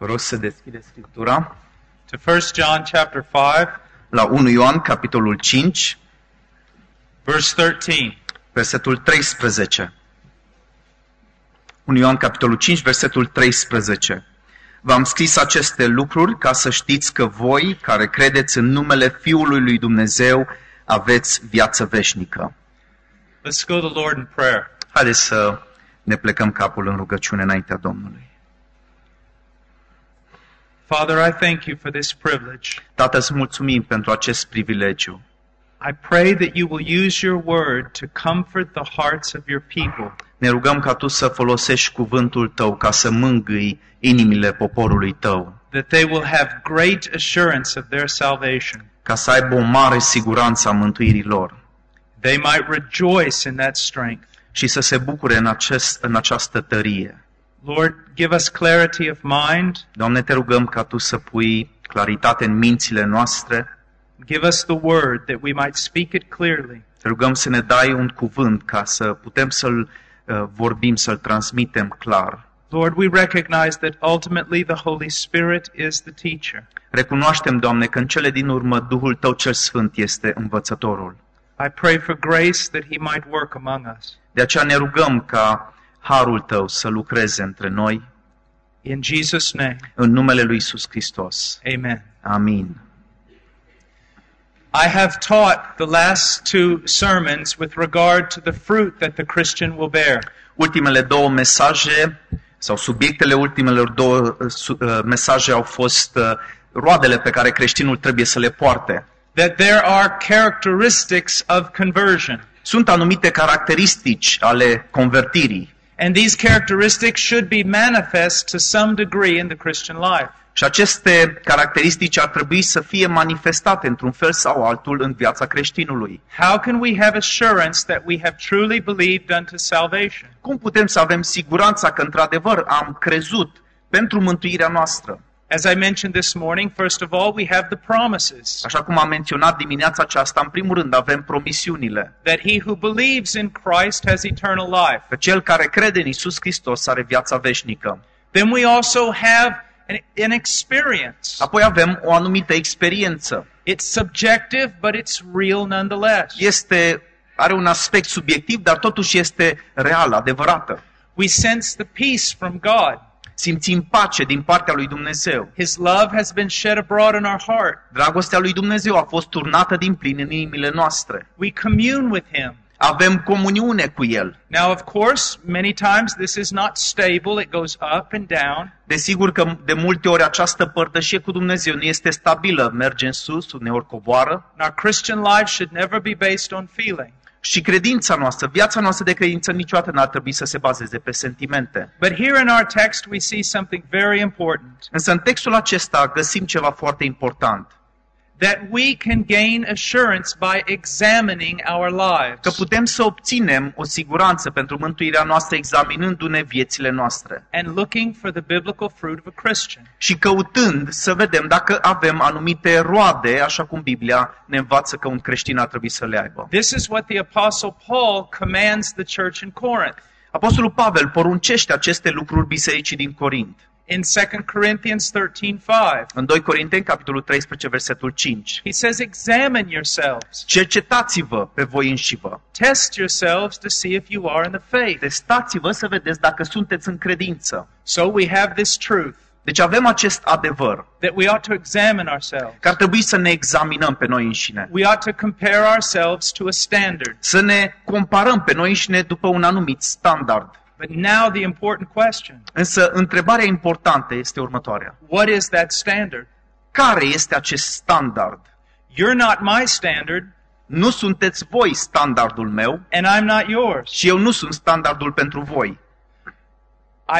Vă rog să deschideți Scriptura to 1 John chapter 5, la 1 Ioan, capitolul 5, verse 13. versetul 13. 1 Ioan, capitolul 5, versetul 13. V-am scris aceste lucruri ca să știți că voi, care credeți în numele Fiului lui Dumnezeu, aveți viață veșnică. Let's go to the Lord in prayer. Haideți să ne plecăm capul în rugăciune înaintea Domnului. Father, I thank you for this privilege. Tată, îți mulțumim pentru acest privilegiu. I pray that you will use your word to comfort the hearts of your people. Ne rugăm ca Tu să folosești cuvântul Tău ca să mângâi inimile poporului Tău, that they will have great assurance of their salvation. ca să aibă o mare siguranță a mântuirii lor They might rejoice in that strength. și să se bucure în, acest, în această tărie. Lord, give us clarity of mind. Doamne, te rugăm ca Tu să pui claritate în mințile noastre, Give us the word that we might speak it clearly. te rugăm să ne dai un cuvânt ca să putem să-l uh, vorbim, să-l transmitem clar. Lord, we recognize that ultimately the Holy Spirit is the teacher. Recunoaștem, Doamne, că în cele din urmă Duhul Tău cel Sfânt este învățătorul. I pray for grace that he might work among us. De aceea ne rugăm ca Harul Tău să lucreze între noi, In Jesus' name, în numele Lui Isus Hristos. amen. Amin. I have taught the last two sermons with regard to the fruit that the Christian will bear. Ultimele două mesaje sau subiectele ultimelor două uh, su- uh, mesaje au fost uh, roadele pe care creștinul trebuie să le poarte. That there are characteristics of conversion. Sunt anumite caracteristici ale convertirii And these characteristics should be manifest to some degree in the Christian life. și aceste caracteristici ar trebui să fie manifestate într-un fel sau altul în viața creștinului. How can we have assurance that we have truly believed unto salvation? Cum putem să avem siguranța că într-adevăr am crezut pentru mântuirea noastră? As I mentioned this morning, first of all, we have the promises Așa cum am menționat dimineața aceasta, în primul rând avem promisiunile. that he who believes in Christ has eternal life. Că cel care crede în Isus Hristos are viața veșnică. Then we also have an, an experience. Apoi avem o anumită experiență. It's subjective, but it's real nonetheless. Este, are un aspect subiectiv, dar totuși este reală, adevărată. We sense the peace from God. Simțim pace din partea lui Dumnezeu. His love has been shed abroad in our heart. Dragostea lui Dumnezeu a fost turnată din plin în inimile noastre. We commune with him. Avem comuniune cu El. Now, of course, many times this is not stable. It goes up and down. Desigur că de multe ori această părtășie cu Dumnezeu nu este stabilă, merge în sus, uneori coboară. And our Christian life should never be based on feeling. Și credința noastră, viața noastră de credință niciodată n-ar trebui să se bazeze pe sentimente. But here in our text, we see something very important Însă în textul acesta găsim ceva foarte important. That we can gain assurance by examining our Că lives putem să obținem o siguranță pentru mântuirea noastră examinându-ne viețile noastre. and looking for the biblical fruit of a Christian. Și căutând să vedem dacă avem anumite roade, așa cum Biblia ne învață că un creștin ar trebui să le aibă. This is what the Apostle Paul commands the church in Corinth. Apostolul Pavel poruncește aceste lucruri bisericii din Corint. In 2 Corinthians 13:5, În 2 Corinteni, capitolul 13, versetul 5. he says, Examine yourselves, Cercetați-vă pe voi înșivă. test yourselves to see if you are in the faith. Testați-vă să vedeți dacă sunteți în credință. So we have this truth Deci avem acest adevăr that we ought to examine ourselves. că ar trebui să ne examinăm pe noi înșine. We ought to compare ourselves to a standard. Să ne comparăm pe noi înșine după un anumit standard. But now the important question Însă întrebarea importantă este următoarea. what is that standard? Care este acest standard? You're not my standard, Nu sunteți voi standardul meu and I'm not yours. și eu nu sunt standardul pentru voi.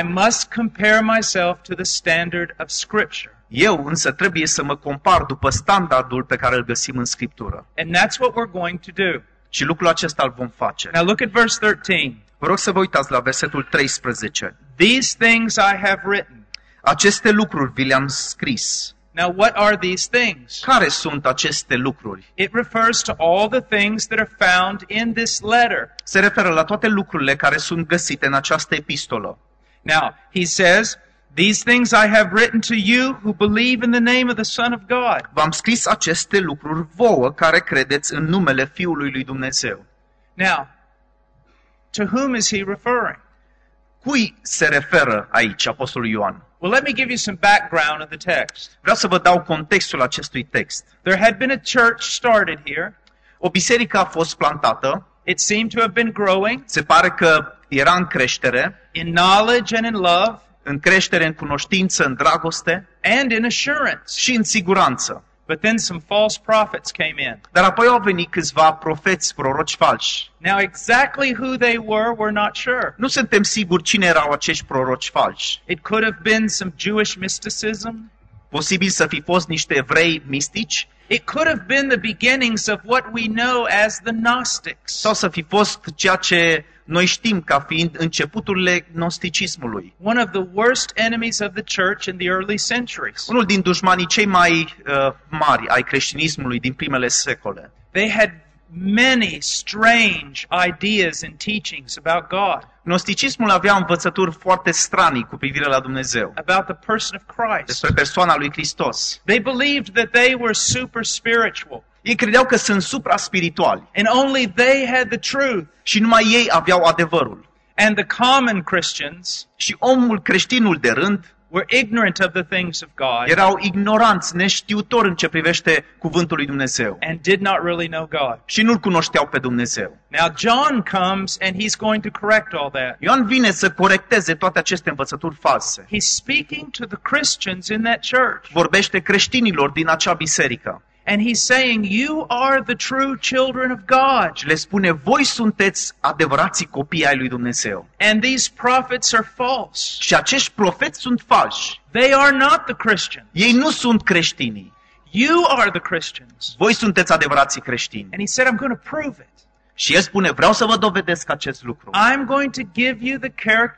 I must compare myself to the standard of Scripture. Eu însă trebuie să mă compar după standardul pe care îl găsim în Scriptură. And that's what we're going to do. Și lucrul acesta îl vom face. Now look at verse 13. Vă rog să vă uitați la versetul 13. These things I have written. Aceste lucruri vi le-am scris. Now, what are these things? Care sunt aceste lucruri? It refers to all the things that are found in this letter. Se referă la toate lucrurile care sunt găsite în această epistolă. Now, he says These things I have written to you who believe in the name of the Son of God. V-am scris aceste lucruri vouă care credeți în numele Fiului lui Dumnezeu. Now, to whom is he referring? Cui se referă aici Apostolul Ioan? Well, let me give you some background of the text. Vreau să vă dau contextul acestui text. There had been a church started here. O biserică a fost plantată, It seemed to have been growing se pare că era în creștere, in knowledge and in love în creștere în cunoștință, în dragoste and in assurance. și în siguranță. But then some false prophets came in. Dar apoi au venit câțiva profeți, proroci falși. Now, exactly who they were, we're not sure. Nu suntem siguri cine erau acești proroci falși. It could have been some Jewish mysticism. Posibil să fi fost niște evrei mistici It could have been the beginnings of what we know as the Gnostics. sau să fi fost ceea ce noi știm ca fiind începuturile gnosticismului. One of the worst enemies of the church in the early centuries. Unul din dușmanii cei mai uh, mari ai creștinismului din primele secole. They had many strange ideas and teachings about God, Gnosticismul avea învățături foarte stranii cu privire la Dumnezeu, about the person of Christ. despre persoana lui Hristos. They believed that they were super spiritual Ei credeau că sunt supra-spirituali and only they had the truth. și numai ei aveau adevărul. And the common Christians Și omul creștinul de rând were ignorant of the things of God erau ignoranți, neștiutori în ce privește cuvântul lui Dumnezeu and did not really know God. și nu-L cunoșteau pe Dumnezeu. Now, John comes and he's going to correct all that. Ioan vine să corecteze toate aceste învățături false. He's speaking to the Christians in that church. Vorbește creștinilor din acea biserică And he's saying, You are the true children of God. și le spune, voi sunteți adevărații copii ai lui Dumnezeu. And these prophets are false. Și acești profeți sunt falși. They are not the Christians. Ei nu sunt creștinii. You are the Christians. Voi sunteți adevărații creștini. And he said, I'm going to prove it. Și el spune, vreau să vă dovedesc acest lucru. I'm going to give you the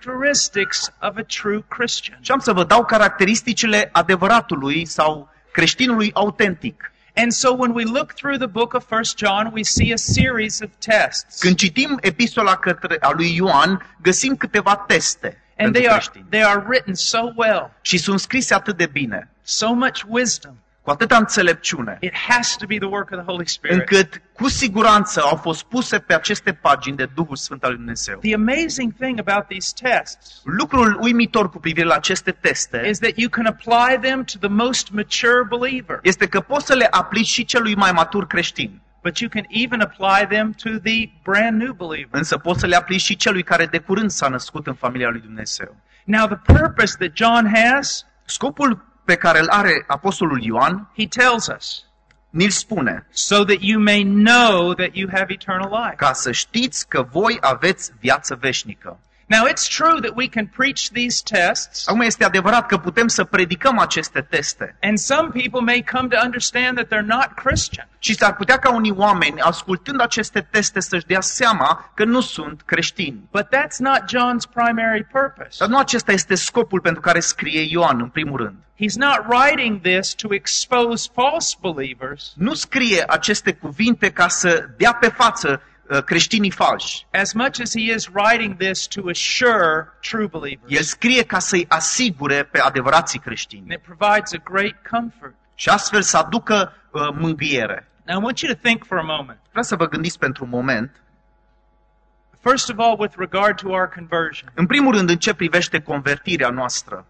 characteristics of a true Christian. Și am să vă dau caracteristicile adevăratului sau creștinului autentic. And so when we look through the book of First John, we see a series of tests. Când citim epistola către, a lui Ioan, găsim câteva teste And pentru they are, creștini. they are written so well, Și sunt scrise atât de bine, so much wisdom. Cu atâta înțelepciune, It has to be the work of the Holy Spirit. încât cu siguranță au fost puse pe aceste pagini de Duhul Sfânt al lui Dumnezeu. The amazing thing about these tests Lucrul uimitor cu privire la aceste teste is that you can apply them to the most mature believer, este că poți să le aplici și celui mai matur creștin, but you can even apply them to the brand new believer. însă poți să le aplici și celui care de curând s-a născut în familia lui Dumnezeu. Now, the purpose that John has, Scopul pe care îl are Apostolul Ioan, he tells us, ni-l spune, so that you may know that you have eternal life. ca să știți că voi aveți viață veșnică. Now, it's true that we can preach these tests, Acum este adevărat că putem să predicăm aceste teste and some people may come to understand that they're not Christian. și s-ar putea ca unii oameni, ascultând aceste teste, să-și dea seama că nu sunt creștini. But that's not John's primary purpose. Dar nu acesta este scopul pentru care scrie Ioan, în primul rând. He's not writing this to expose false believers Nu scrie aceste cuvinte ca să dea pe față uh, creștinii falși. as much as he is writing this to assure true believers. El scrie ca să-i asigure pe adevărații And creștini it provides a great comfort. și astfel să aducă uh, mângâiere. Now, I want you to think for a moment. Vreau să vă gândiți pentru un moment. First of all, with regard to our conversion, În primul rând, în ce privește convertirea noastră.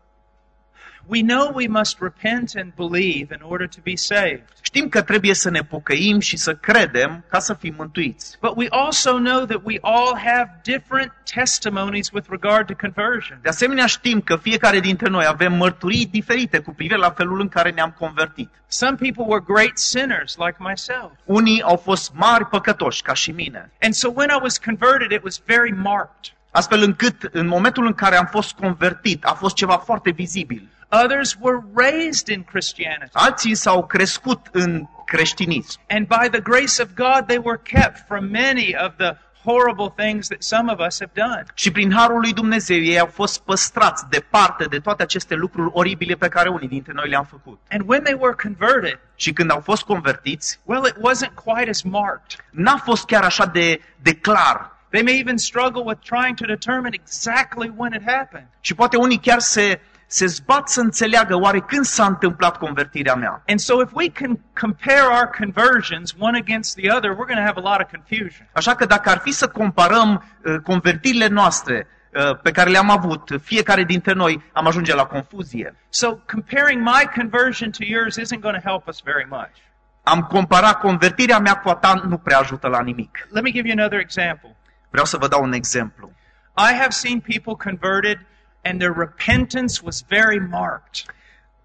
We know we must repent and believe in order to be saved. Știm că trebuie să ne pocăim și să credem ca să fim mântuiți. But we also know that we all have different testimonies with regard to conversion. De asemenea, știm că fiecare dintre noi avem mărturii diferite cu privire la felul în care ne-am convertit. Some people were great sinners, like myself. Unii au fost mari păcătoși, ca și mine. And so when I was converted, it was very marked. Astfel încât, în momentul în care am fost convertit, a fost ceva foarte vizibil. Others were raised in Christianity. Alții s-au crescut în creștinism. And by the grace of God, they were kept from many of the horrible things that some of us have done. Și prin harul lui Dumnezeu ei au fost păstrați departe de toate aceste lucruri oribile pe care unii dintre noi le-am făcut. And when they were converted, Și când au fost convertiți, well, it wasn't quite as marked. n-a fost chiar așa de, de clar. They may even struggle with trying to determine exactly when it happened. Și poate unii chiar se, se zbat să înțeleagă oare când s-a întâmplat convertirea mea. And so if we can compare our conversions one against the other, we're going to have a lot of confusion. Așa că dacă ar fi să comparăm uh, convertirile noastre uh, pe care le-am avut, fiecare dintre noi, am ajunge la confuzie. So comparing my conversion to yours isn't going to help us very much. Am comparat convertirea mea cu a ta, nu prea ajută la nimic. Let me give you another example. Vreau să vă dau un exemplu. I have seen people converted and their repentance was very marked.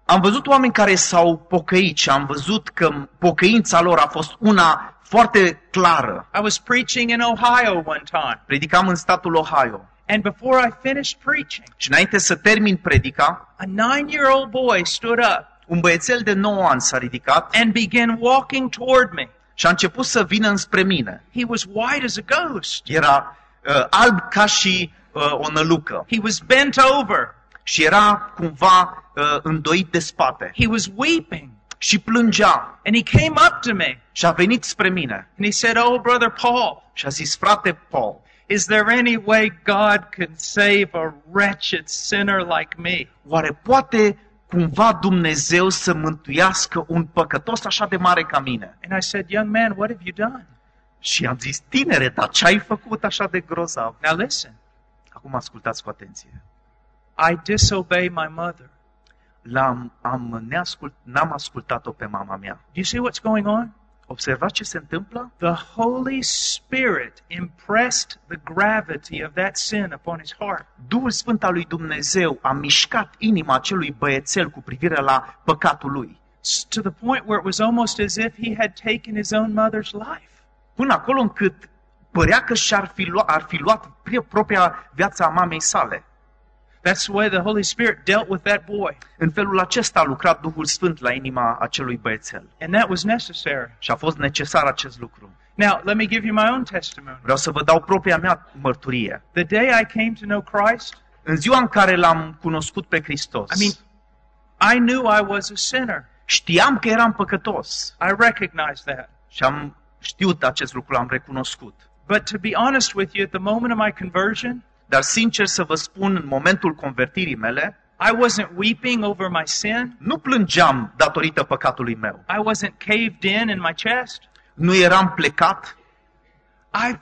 Am văzut oameni care s-au pocăit și am văzut că pocăința lor a fost una foarte clară. I was preaching in Ohio one time, Predicam în statul Ohio and before I finished preaching, și înainte să termin predica, a nine year old boy stood up un băiețel de 9 ani s-a ridicat and began walking toward me. și a început să vină înspre mine. He was white as a ghost. Era uh, alb ca și uh, o nălucă He was bent over. și era cumva uh, îndoit de spate He was weeping. și plângea And he came up to me și a venit spre mine and he said, Oh, Brother Paul, și a zis, frate Paul, is there any way God could save a wretched sinner like me? oare poate cumva Dumnezeu să mântuiască un păcătos așa de mare ca mine? And I said, Young man, what have you done? Și am zis, tinere, dar ce ai făcut așa de grozav? Now listen, Acum ascultați cu atenție. I disobey my mother. L-am, am, neascult, n-am ascultat-o pe mama mea. Do you see what's going on? Observați ce se întâmplă? The Holy Spirit impressed the gravity of that sin upon his heart. Duhul Sfânt al lui Dumnezeu a mișcat inima acelui băiețel cu privire la păcatul lui. s- To the point where it was almost as if he had taken his own mother's life. Până acolo încât părea că și-ar fi luat, ar fi luat pri- propria viața a mamei sale. That's the way the Holy Spirit dealt with that boy. În felul acesta a lucrat Duhul Sfânt la inima acelui băiețel. And that was necessary. Și a fost necesar acest lucru. Now, let me give you my own testimony. Vreau să vă dau propria mea mărturie. The day I came to know Christ, În ziua în care l-am cunoscut pe Hristos, I mean, I knew I was a sinner. știam că eram păcătos I recognized that. și am știut acest lucru, l-am recunoscut. But to be honest with you, at the moment of my conversion, Dar sincer să vă spun, în momentul convertirii mele, I wasn't weeping over my sin. nu plângeam datorită păcatului meu. I wasn't caved in in my chest. Nu eram plecat. I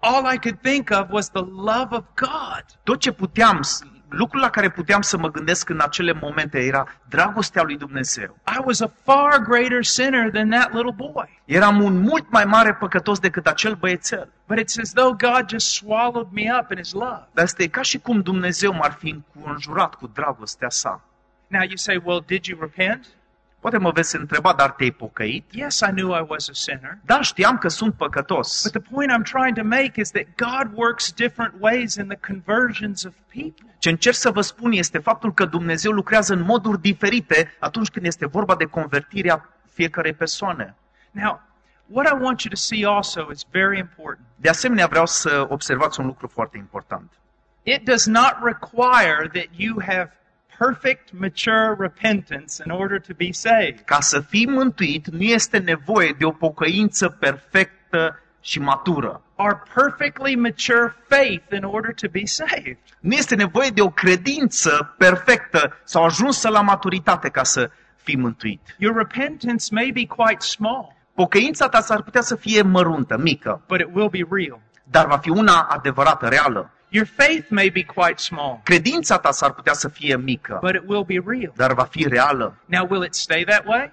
all I could think of was the love of God. Tot ce puteam, lucrul la care puteam să mă gândesc în acele momente era dragostea lui Dumnezeu. I was a far greater sinner than that little boy. Eram un mult mai mare păcătos decât acel băiețel. But it's as though God just swallowed me up in his love. Dar este ca și cum Dumnezeu m-ar fi înconjurat cu dragostea sa. Now you say, well, did you repent? Poate mă veți întreba, dar te-ai pocăit? Yes, I knew I was a sinner. Da, știam că sunt păcătos. But the point I'm trying to make is that God works different ways in the conversions of people. Ce încerc să vă spun este faptul că Dumnezeu lucrează în moduri diferite atunci când este vorba de convertirea fiecarei persoane. Now, what I want you to see also is very important. De asemenea, vreau să observați un lucru foarte important. It does not require that you have perfect, mature repentance in order to be saved. Ca să fii mântuit, nu este nevoie de o pocăință perfectă și matură. Or perfectly mature faith in order to be saved. Nu este nevoie de o credință perfectă sau ajunsă la maturitate ca să fii mântuit. Your repentance may be quite small, Pocăința ta s-ar putea să fie măruntă, mică, but it will be real. dar va fi una adevărată, reală. Your faith may be quite small, Credința ta s-ar putea să fie mică, but it will be real. dar va fi reală. Now, will it stay that way?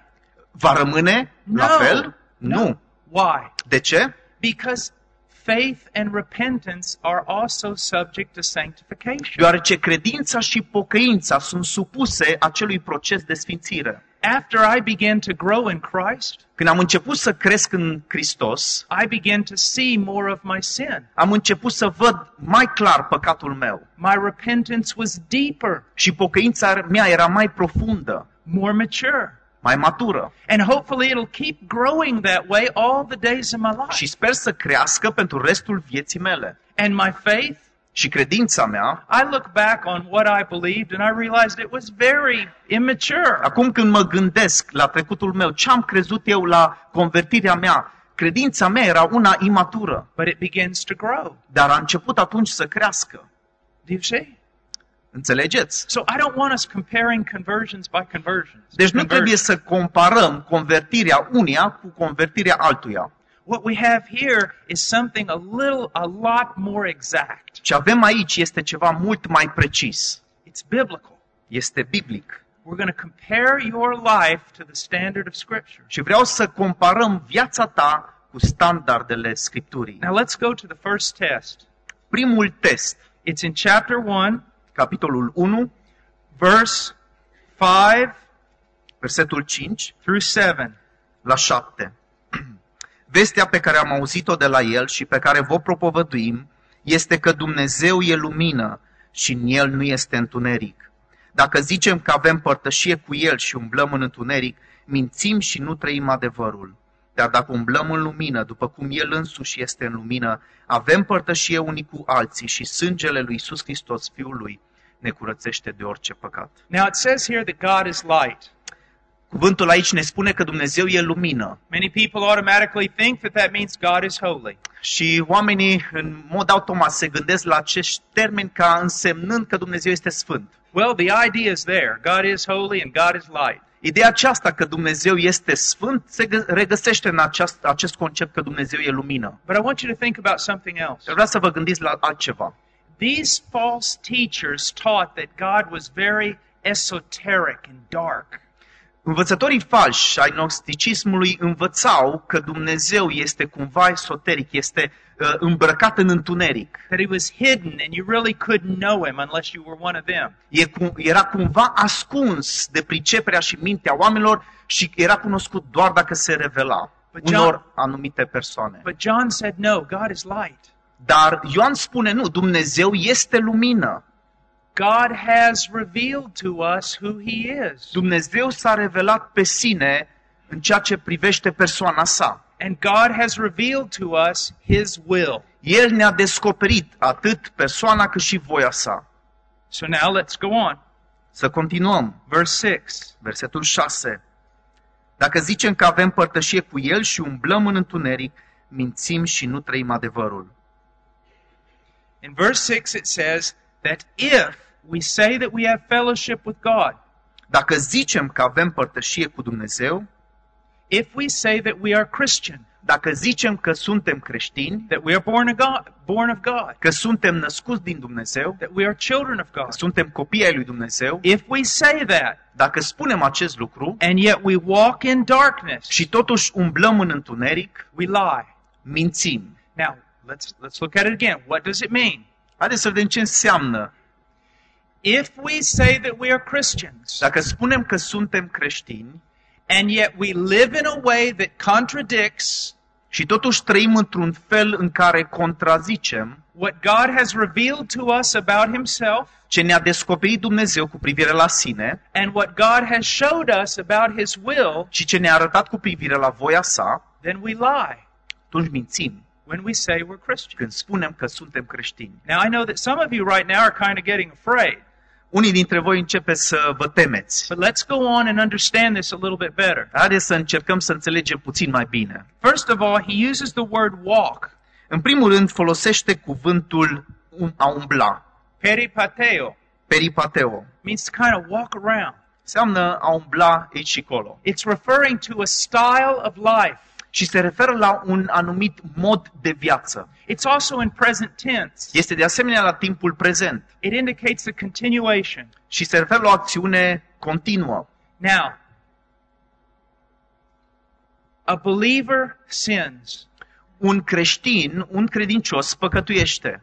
Va rămâne la No. fel? Nu. Why? De ce? Because faith and repentance are also subject to sanctification. Deoarece credința și pocăința sunt supuse acelui proces de sfințire. After I began to grow in Christ, Când am început să cresc în Hristos, I began to see more of my sin. am început să văd mai clar păcatul meu My repentance was deeper, și pocăința mea era mai profundă, more mature. mai matură. And hopefully it'll keep growing that way all the days of my Și life. sper să crească pentru restul vieții mele. And my faith, Și credința mea, I look back on what I believed and I realized it was very immature. acum când mă gândesc la trecutul meu, ce am crezut eu la convertirea mea, credința mea era una imatură, But it begins to grow. dar a început atunci să crească. Do you see? Înțelegeți? So I don't want us comparing conversions by conversions. Deci nu trebuie Conversions. să comparăm convertirea unia cu convertirea altuia. What we have here is something a little, a lot more exact. Ce avem aici este ceva mult mai precis. It's biblical. Este biblic. We're going to compare your life to the standard of Scripture. Și vreau să comparăm viața ta cu standardele Scripturii. Now let's go to the first test. Primul test, It's in chapter 1, capitolul 1, verse 5 versetul 5 through 7. la 7. Vestea pe care am auzit-o de la el și pe care vă propovăduim este că Dumnezeu e lumină și în el nu este întuneric. Dacă zicem că avem părtășie cu el și umblăm în întuneric, mințim și nu trăim adevărul. Dar dacă umblăm în lumină, după cum el însuși este în lumină, avem părtășie unii cu alții și sângele lui Iisus Hristos, Fiul lui, ne curățește de orice păcat. Now it says here that God is light. Cuvântul aici ne spune că Dumnezeu e lumină. Many people automatically think that that means God is holy. Și oamenii, în mod automat, se gândesc la acești termeni ca însemnând că Dumnezeu este sfânt. Well, the idea is there. God is holy and God is light. Ideea aceasta că Dumnezeu este sfânt se gă- regăsește în aceast, acest concept că Dumnezeu e lumină. But I want you to think about something else. Dar vreau să vă gândiți la altceva. These false teachers taught that God was very esoteric and dark. Învățătorii falși ai gnosticismului învățau că Dumnezeu este cumva esoteric, este uh, îmbrăcat în întuneric. That he was hidden and you really couldn't know him unless you were one of them. E cum, era cumva ascuns de priceperea și mintea oamenilor și era cunoscut doar dacă se revela But John- unor anumite persoane. But John said, no, God is light. Dar Ioan spune, nu, Dumnezeu este lumină. God has revealed to us who he is. Dumnezeu s-a revelat pe sine în ceea ce privește persoana sa. And God has revealed to us his will. El ne-a descoperit atât persoana cât și voia sa. So now let's go on. Să continuăm. Verse 6. Versetul 6. Dacă zicem că avem părtășie cu El și umblăm în întuneric, mințim și nu trăim adevărul. In verse 6, it says that if we say that we have fellowship with God, Dacă zicem că avem părtășie cu Dumnezeu, if we say that we are Christian, dacă zicem că suntem creștini, that we are born of God, born of God, că suntem născuți din Dumnezeu, that we are children of că God, suntem copii ai lui Dumnezeu, if we say that dacă spunem acest lucru and yet we walk in darkness, și totuși umblăm în întuneric, we lie. mințim. Now, let's let's look at it again. What does it mean? Haideți să vedem ce înseamnă. If we say that we are Christians Dacă spunem că suntem creștini and yet we live in a way that contradicts și totuși trăim într-un fel în care contrazicem what God has revealed to us about himself ce ne-a descoperit Dumnezeu cu privire la sine and what God has showed us about his will, și ce ne-a arătat cu privire la voia sa, then we lie atunci mințim when we say we're Christians. când spunem că suntem creștini. Now I know that some of you right now are kind of getting afraid, Unii dintre voi începeți să vă temeți. but let's go on and understand this a little bit better. Haideți să încercăm să înțelegem puțin mai bine. First of all, he uses the word walk, În primul rând folosește cuvântul um- a umbla, peripateo, peripateo. means to kind of walk around. Înseamnă a umbla aici și acolo. It's referring to a style of life. Și se referă la un anumit mod de viață. It's also in present tense. Este de asemenea la timpul prezent It indicates a continuation. și se referă la o acțiune continuă. Now, a believer sins, Un creștin, un credincios păcătuiește.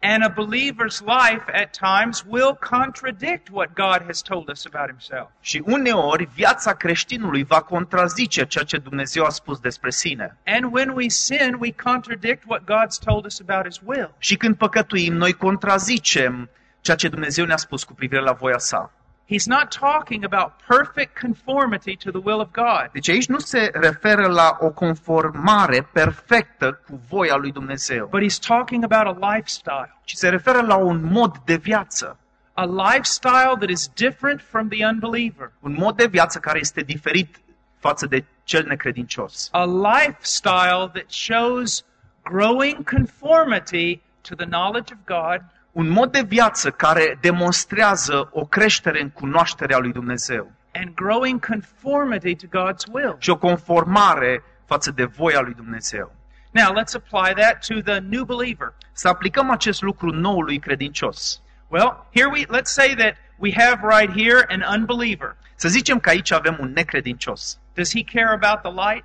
And a believer's life at times will contradict what God has told us about himself. Și uneori viața creștinului va contrazice ceea ce Dumnezeu a spus despre sine. And when we sin, we contradict what God's told us about his will. Și când păcătuim, noi contrazicem ceea ce Dumnezeu ne-a spus cu privire la voia sa. He's not talking about perfect conformity to the will of God. Deci aici nu se referă la o conformare perfectă cu voia lui Dumnezeu, But he's talking about a lifestyle. ci se referă la un mod de viață. A lifestyle that is different from the unbeliever. Un mod de viață care este diferit față de cel necredincios. A lifestyle that shows growing conformity to the knowledge of God Un mod de viață care demonstrează o creștere în cunoașterea lui Dumnezeu and growing conformity to God's will. și o conformare față de voia lui Dumnezeu. Now, let's apply that to the new believer. Să aplicăm acest lucru noului credincios. Well, here we let's say that we have right here an unbeliever. Să zicem că aici avem un necredincios. Does he care about the light?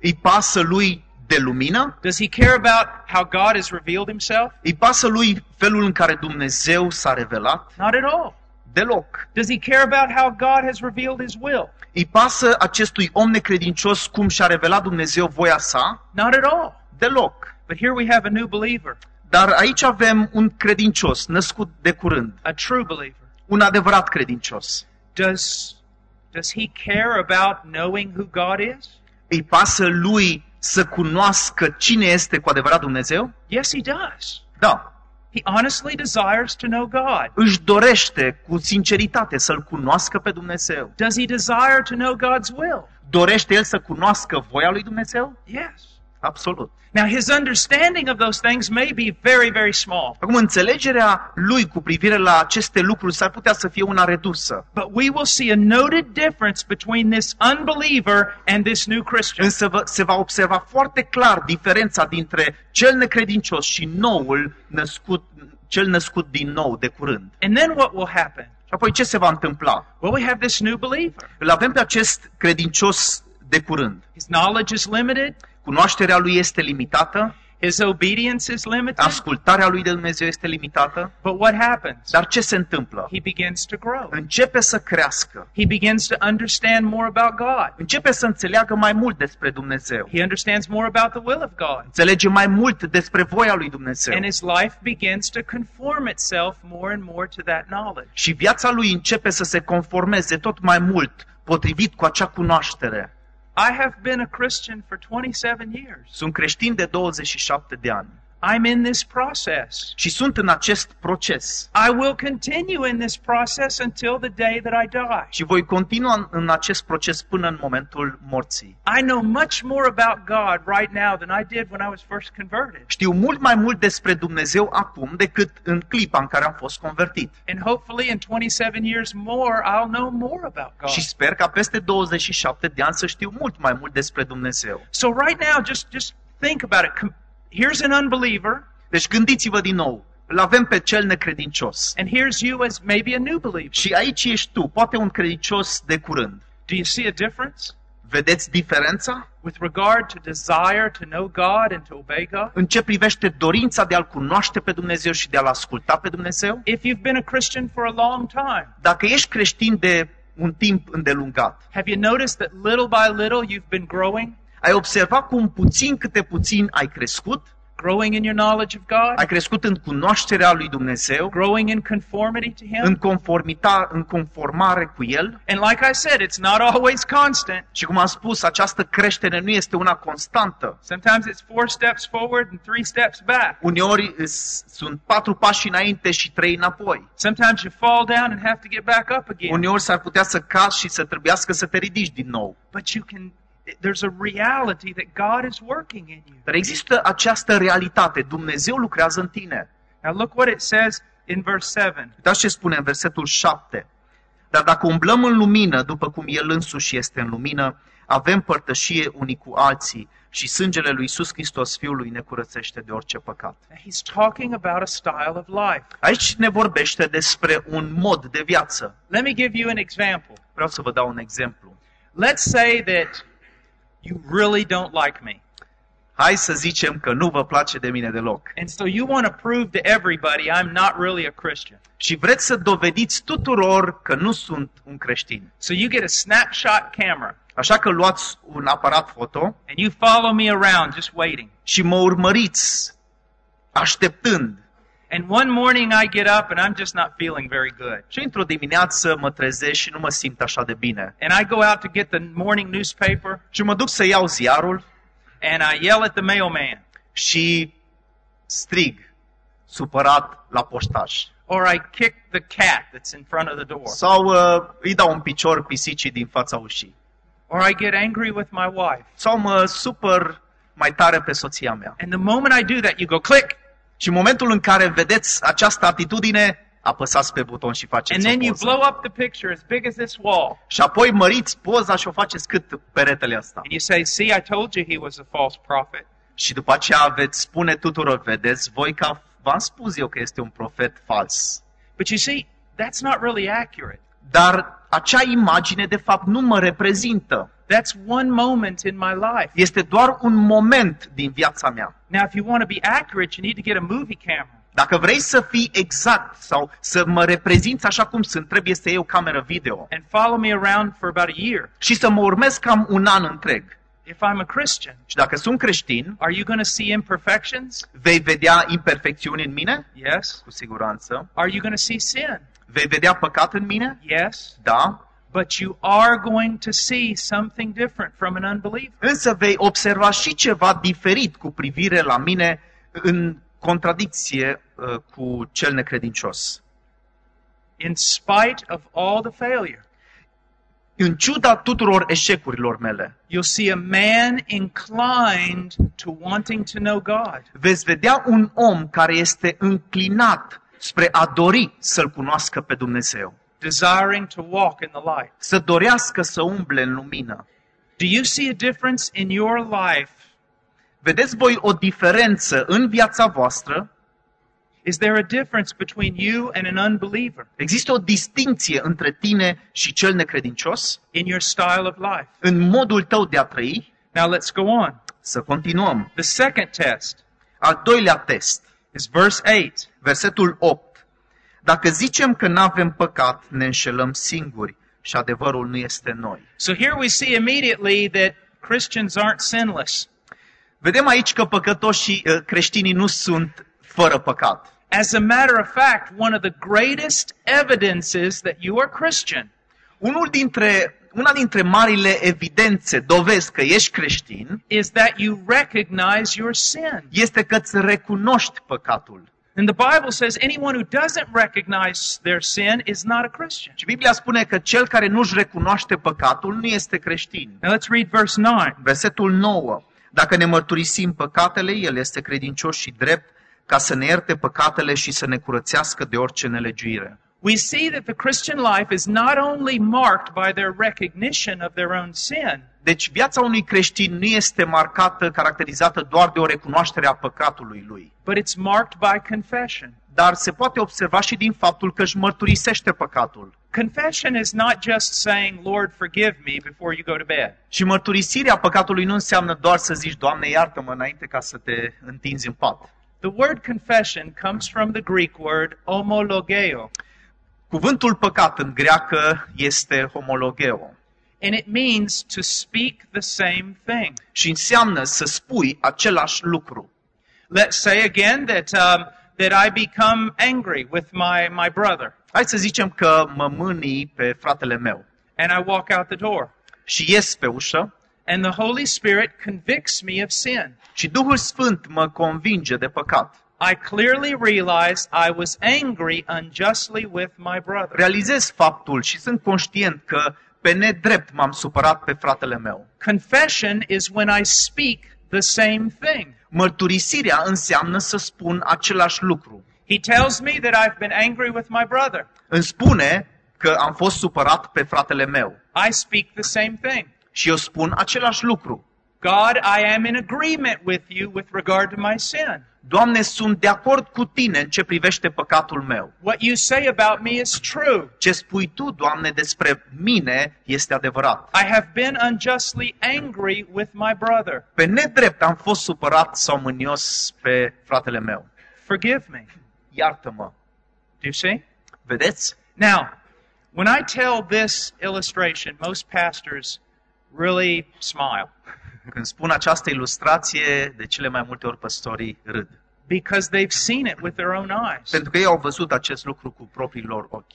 Îi pasă lui de lumină? Does he care about how God has revealed himself? Îi pasă lui felul în care Dumnezeu s-a revelat? Not at all. Deloc. Does he care about how God has revealed his will? Îi pasă acestui om necredincios cum și-a revelat Dumnezeu voia sa? Not at all. Deloc. But here we have a new believer, Dar aici avem un credincios, născut de curând, a true believer. un adevărat credincios. Does does he care about knowing who God is? Îi pasă lui să cunoască cine este cu adevărat Dumnezeu? Yes, he does. Da. He honestly desires to know God. Își dorește cu sinceritate să-L cunoască pe Dumnezeu. Does he desire to know God's will? Dorește el să cunoască voia lui Dumnezeu? Yes. Absolut. Now, his understanding of those things may be very, very small, Acum, înțelegerea lui cu privire la aceste lucruri s-ar putea să fie una redusă. but we will see a noted difference between this unbeliever and this new Christian. Însă vă- se va observa foarte clar diferența dintre cel necredincios și noul născut, cel născut din nou, de curând. And then what will happen? Și apoi ce se va întâmpla? Well, we have this new believer. Îl avem pe acest credincios de curând. His knowledge is limited, Cunoașterea lui este limitată, his obedience is limited, ascultarea lui de Dumnezeu este limitată, but what happens? dar ce se întâmplă? He begins to grow. Începe să crească, He begins to understand more about God. începe să înțeleagă mai mult despre Dumnezeu, He understands more about the will of God. înțelege mai mult despre voia lui Dumnezeu. And his life begins to conform itself more and more to that knowledge. Și viața lui începe să se conformeze tot mai mult potrivit cu acea cunoaștere. I have been a Christian for 27 years. Sunt creștin de 27 de ani I'm in this process. și sunt în acest proces. I will continue in this process until the day that I die. Și voi continua în- în acest proces până în momentul morții. I know much more about God right now than I did when I was first converted. Știu mult mai mult despre Dumnezeu acum decât în clipa în care am fost convertit. And hopefully in 27 years more, I'll know more about God. Și sper ca peste 27 de ani să știu mult mai mult despre Dumnezeu. So right now, just, just think about it. Com- Here's an unbeliever, Deci gândiți-vă din nou. Îl avem pe cel necredincios. and here's you as maybe a new believer. Și aici ești tu, poate un credincios de curând. Do you see a difference? Vedeți diferența? with regard to desire to know God and to obey God. În ce privește dorința de a-L cunoaște pe Dumnezeu și de a-L asculta pe Dumnezeu? If you've been a Christian for a long time, Dacă ești creștin de un timp îndelungat, have you noticed that little by little you've been growing? Ai observat cum puțin câte puțin ai crescut? Growing in your knowledge of God? Ai crescut în cunoașterea lui Dumnezeu, Growing in conformity to în, Him? conformita, în conformare cu El? And like I said, it's not always constant. Și cum am spus, această creștere nu este una constantă. Sometimes it's four steps forward and three steps back. Uneori îs- sunt patru pași înainte și trei înapoi. Sometimes you fall down and have to get back up again. Uneori s-ar putea să cazi și să trebuiască să te ridici din nou. But you can, there's a reality that God is working in you. Dar există această realitate. Dumnezeu lucrează în tine. Now look what it says in verse 7. Uitați ce spune în versetul 7. Dar dacă umblăm în lumină, după cum El însuși este în lumină, avem părtășie unii cu alții și sângele lui Iisus Hristos, Fiul lui, ne curățește de orice păcat. Now, He's talking about a style of life. Aici ne vorbește despre un mod de viață. Let me give you an example. Vreau să vă dau un exemplu. Let's say that you really don't like me. Hai să zicem că nu vă place de mine deloc. And so you want to prove to everybody I'm not really a Christian. Și vreți să dovediți tuturor că nu sunt un creștin. So you get a snapshot camera Așa că luați un aparat foto and you follow me around just waiting. și mă urmăriți așteptând. And one morning I get up and I'm just not feeling very good. Și într-o dimineață mă trezesc și nu mă simt așa de bine. And I go out to get the morning newspaper Și mă duc să iau ziarul and I yell at the mailman și strig, supărat la poștaș. or I kick the cat that's in front of the door Sau uh, îi dau un picior pisicii din fața ușii. or I get angry with my wife. Sau mă supăr mai tare pe soția mea. And the moment I do that, you go click Și în momentul în care vedeți această atitudine, apăsați pe buton și And faceți then o you poză. blow up the picture as big as this wall. Și apoi măriți poza și o faceți cât peretele ăsta. And you say, See, I told you he was a false prophet. Și după aceea veți spune tuturor, vedeți, voi că v-am spus eu că este un profet fals. But you see, that's not really accurate. Dar acea imagine, de fapt, nu mă reprezintă. That's one moment in my life. Este doar un moment din viața mea. Now, if you want to be accurate, you need to get a movie camera. Dacă vrei să fii exact sau să mă reprezinți așa cum sunt, trebuie să iei o cameră video and follow me around for about a year. și să mă urmez cam un an întreg. If I'm a Christian, Și dacă sunt creștin, are you going to see imperfections? vei vedea imperfecțiuni în mine? Yes. Cu siguranță. Are you going to see sin? Vei vedea păcat în mine? Yes. Da. But you are going to see something different from an unbeliever. Însă vei observa și ceva diferit cu privire la mine în contradicție uh, cu cel necredincios. In spite of all the failure, În ciuda tuturor eșecurilor mele, you'll see a man inclined to wanting to know God. veți vedea un om care este înclinat spre a dori să-L cunoască pe Dumnezeu, desiring to walk in the light. să dorească să umble în lumină. Do you see a difference in your life? Vedeți voi o diferență în viața voastră? Is there a difference between you and an unbeliever Există o distinție între tine și cel necredincios in your style of life? în modul tău de a trăi? Now let's go on. Să continuăm. The second test Al doilea test, is verse 8. versetul 8. Dacă zicem că nu avem păcat, ne înșelăm singuri și adevărul nu este în noi. So here we see immediately that Christians aren't sinless. Vedem aici că păcătoșii uh, creștinii nu sunt fără păcat. As a matter of fact, one of the greatest evidences that you are Christian Unul dintre, una dintre marile evidențe, dovezi că ești creștin, is that you recognize your sin. este că îți recunoști păcatul. And the Bible says anyone who doesn't recognize their sin is not a Christian. Și Biblia spune că cel care nu-și recunoaște păcatul nu este creștin. Now let's read verse 9. Versetul 9. Dacă ne mărturisim păcatele, El este credincios și drept ca să ne ierte păcatele și să ne curățească de orice nelegiuire. We see that the Christian life is not only marked by their recognition of their own sin, Deci viața unui creștin nu este marcată, caracterizată doar de o recunoaștere a păcatului lui, but it's marked by confession. dar se poate observa și din faptul că își mărturisește păcatul. Confession is not just saying, Lord, forgive me before you go to bed. Și mărturisirea păcatului nu înseamnă doar să zici, Doamne, iartă-mă înainte ca să te întinzi în pat. The word confession comes from the Greek word homologeo, Cuvântul păcat în greacă este homologeo and it means to speak the same thing. și înseamnă să spui același lucru. Let's say again that, um, that I become angry with my, my brother, Hai să zicem că mă mânii pe fratele meu and I walk out the door, și ies pe ușă and the Holy Spirit convicts me of sin. și Duhul Sfânt mă convinge de păcat. I clearly realize I was angry unjustly with my brother. Realizez faptul și sunt conștient că pe nedrept m-am supărat pe fratele meu. Confession is when I speak the same thing. Mărturisirea înseamnă să spun același lucru. He tells me that I've been angry with my brother. Îmi spune că am fost supărat pe fratele meu I speak the same thing. și eu spun același lucru. God, I am in agreement with you with regard to my sin. Doamne, sunt de acord cu tine în ce privește păcatul meu. What you say about me is true. Ce spui tu, Doamne, despre mine este adevărat. I have been unjustly angry with my brother. Pe nedrept am fost supărat sau mânios pe fratele meu. Forgive me. Iartă-mă. Do you see? Vedeți? Now, when I tell this illustration, most pastors really smile Când spun această ilustrație, de cele mai multe ori păstorii râd. because they've seen it with their own eyes. Pentru că ei au văzut acest lucru cu propriii lor ochi.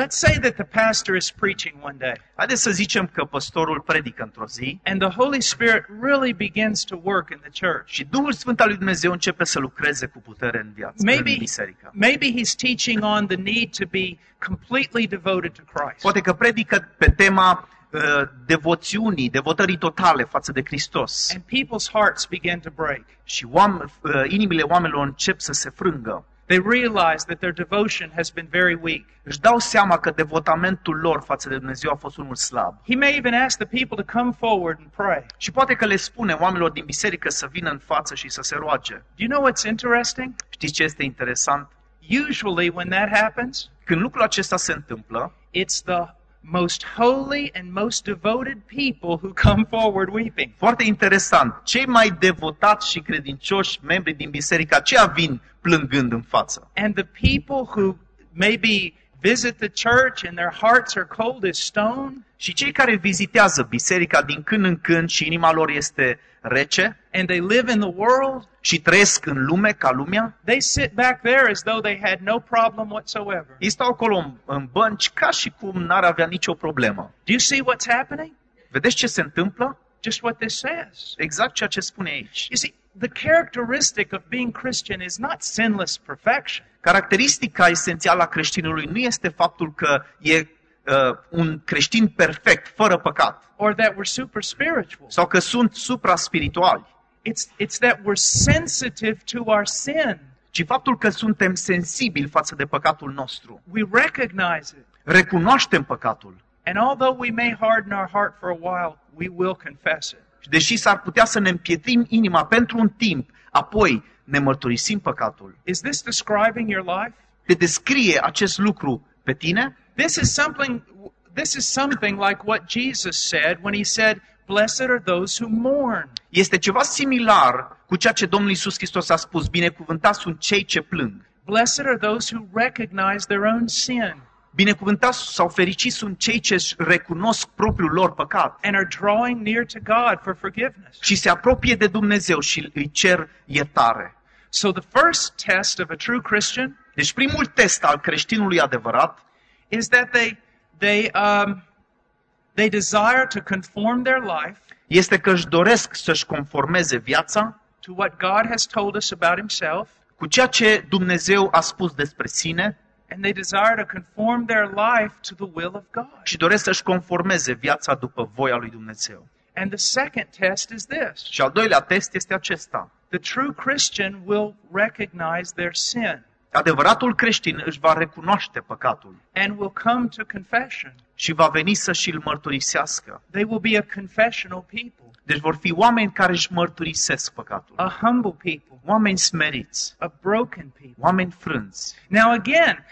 Let's say that the pastor is preaching one day Haideți să zicem că păstorul predică într-o zi and the Holy Spirit really begins to work in the church. și Duhul Sfânt al lui Dumnezeu începe să lucreze cu putere în viață, Maybe, în biserică. maybe he's teaching on the need to be completely devoted to Christ. Poate că predică pe tema uh, devoțiunii, devotării totale față de Hristos. And people's hearts begin to break. Și oam- uh, inimile oamenilor încep să se frângă. They realize that their devotion has been very weak. Își dau seama că devotamentul lor față de Dumnezeu a fost unul slab. He may even ask the people to come forward and pray. Și poate că le spune oamenilor din biserică să vină în față și să se roage. Do you know what's interesting? Știți ce este interesant? Usually, when that happens, Când lucrul acesta se întâmplă, it's the most holy and most devoted people who come forward weeping. foarte interesant, cei mai devotați și credincioși membri din biserică, aceia vin plângând în față. And the people who maybe visit the church and their hearts are cold as stone, Și cei care vizitează biserica din când în când și inima lor este rece and they live in the world, și trăiesc în lume ca lumea, they sit back there as though they had no problem whatsoever. ei stau acolo în, în bănci ca și cum n-ar avea nicio problemă. Do you see what's happening? Vedeți ce se întâmplă? Just what this says. Exact ceea ce spune aici. You see, the characteristic of being Christian is not sinless perfection. Caracteristica esențială a creștinului nu este faptul că e uh, un creștin perfect, fără păcat, or that we're super spiritual. sau că sunt supra-spirituali, It's, it's that we're sensitive to our sin. ci faptul că suntem sensibili față de păcatul nostru. We recognize it. Recunoaștem păcatul. And although we may harden our heart for a while, we will confess it. Și deși s-ar putea să ne împietrim inima pentru un timp, apoi ne mărturisim păcatul. Is this describing your life? Te descrie acest lucru pe tine? This is something this is something like what Jesus said when he said, "Blessed are those who mourn." Este ceva similar cu ceea ce Domnul Isus Hristos a spus, binecuvântați sunt cei ce plâng. Blessed are those who recognize their own sin Binecuvântați sau fericiți sunt cei ce își recunosc propriul lor păcat and are drawing near to God for forgiveness. și se apropie de Dumnezeu și îi cer iertare. So the first test of a true Christian Deci primul test al creștinului adevărat is that they they um, they desire to conform their life este că își doresc să-și conformeze viața to what God has told us about Himself, cu ceea ce Dumnezeu a spus despre sine and they desire to conform their life to the will of God. și doresc să-și conformeze viața după voia lui Dumnezeu. And the second test is this: Și al doilea test este acesta. the true Christian will recognize their sin Adevăratul creștin își va recunoaște păcatul and will come to confession. și va veni să și-l mărturisească. They will be a confessional people, Deci vor fi oameni care își mărturisesc păcatul. a humble people, Oameni smeriți, a broken people. oameni frânți. Now, again,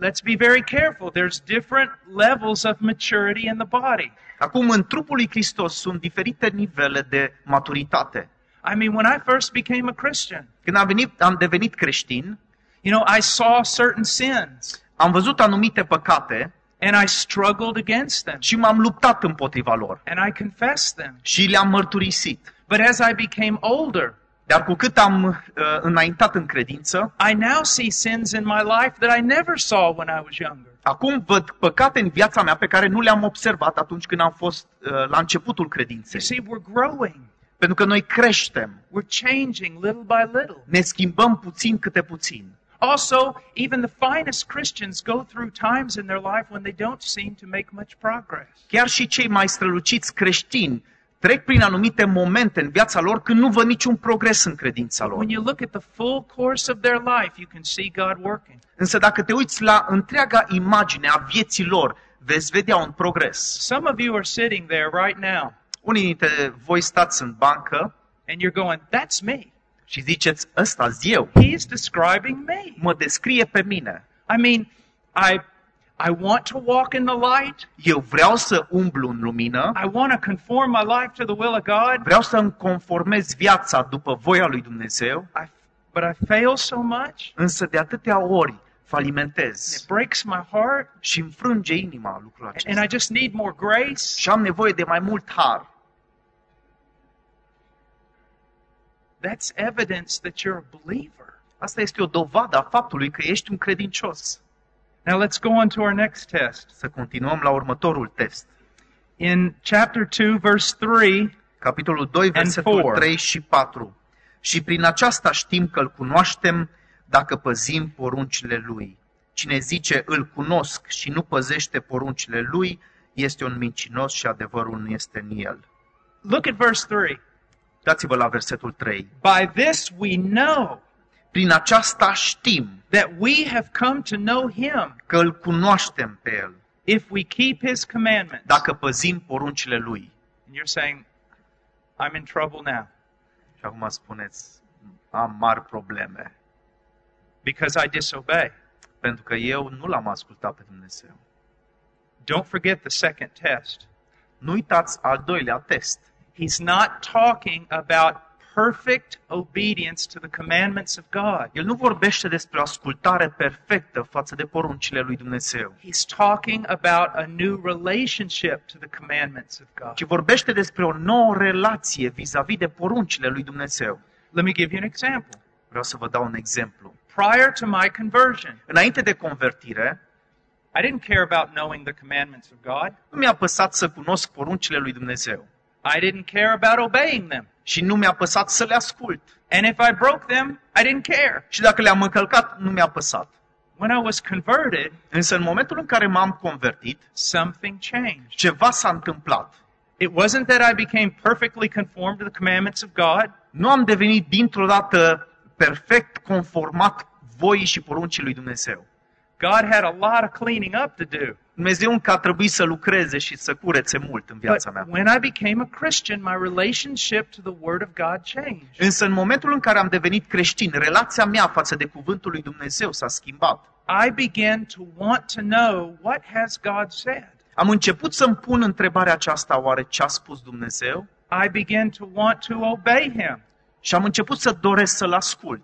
let's be very careful. There's different levels of maturity in the body. Acum, în trupul lui Hristos sunt diferite nivele de maturitate. I mean, when I first became a Christian, Când am, venit, am devenit creștin, you know, I saw certain sins am văzut anumite păcate and I struggled against them și m-am luptat împotriva lor and I confessed them. și le-am mărturisit. But as I became older, Dar cu cât am uh, înaintat în credință, I now see sins in my life that I never saw when I was younger. acum văd păcate în viața mea pe care nu le-am observat atunci când am fost uh, la începutul You credinței. see, we're growing, Pentru că noi creștem, we're changing little by little. ne schimbăm puțin câte puțin. Also, even the finest Christians go through times in their life when they don't seem to make much progress. Chiar și cei mai străluciți creștini trec prin anumite momente în viața lor când nu văd niciun progres în credința lor. When you look at the full course of their life, you can see God working. Însă dacă te uiți la întreaga imagine a vieții lor, veți vedea un progres. Some of you are sitting there right now Unii dintre voi stați în bancă and you're going, That's me. și ziceți, ăsta eu, He's describing me. mă descrie pe mine. I mean, I, I want to walk in the light. Eu vreau să umblu în lumină, I want to conform my life to the will of God. vreau să îmi conformez viața după voia lui Dumnezeu, I, but I fail so much. însă de atâtea ori It falimentez breaks my heart. și îmi frânge inima lucrul And acesta. I just need more grace. Și am nevoie de mai mult har. That's evidence that you're a believer. Asta este o dovadă a faptului că ești un credincios. Now let's go on to our next test. Să continuăm la următorul test. In chapter 2, verse 3, Capitolul 2, versetul four. 3 și 4. Și prin aceasta știm că îl cunoaștem dacă păzim poruncile lui. Cine zice îl cunosc și nu păzește poruncile lui, este un mincinos și adevărul nu este în el. Look at verse 3. Dați-vă la versetul 3. By this we know Prin aceasta știm that we have come to know him că îl cunoaștem pe el, if we keep his commandments. dacă păzim poruncile lui. And you're saying, I'm in trouble now Și acum spuneți, am mari probleme, because I disobey. pentru că eu nu l-am ascultat pe Dumnezeu. Don't forget the second test. Nu uitați al doilea test. He's not talking about perfect obedience to the commandments of God. El nu vorbește despre o ascultare perfectă față de poruncile lui Dumnezeu, He's talking about a new relationship to the commandments of God. ci vorbește despre o nouă relație vis-a-vis de poruncile lui Dumnezeu. Let me give you an example. Vreau să vă dau un exemplu. Prior to my conversion, Înainte de convertire, I didn't care about knowing the commandments of God. nu mi-a păsat să cunosc poruncile lui Dumnezeu I didn't care about obeying them. Și nu mi-a păsat să le ascult. And if I broke them, I didn't care. Și dacă le-am încălcat, nu mi-a păsat. When I was converted, Însă în momentul în care m-am convertit, something changed. ceva s-a întâmplat. It wasn't that I became perfectly conformed to the commandments of God. Nu am devenit dintr-o dată perfect conformat voii și poruncii lui Dumnezeu. God had a lot of cleaning up to do. Dumnezeu încă a trebuit să lucreze și să curețe mult în But viața mea. when I became a Christian, my relationship to the Word of God changed. Însă în momentul în care am devenit creștin, relația mea față de cuvântul lui Dumnezeu s-a schimbat. I began to want to know what has God said. Am început să-mi pun întrebarea aceasta, oare ce a spus Dumnezeu? I began to want to obey Him. Și am început să doresc să-L ascult.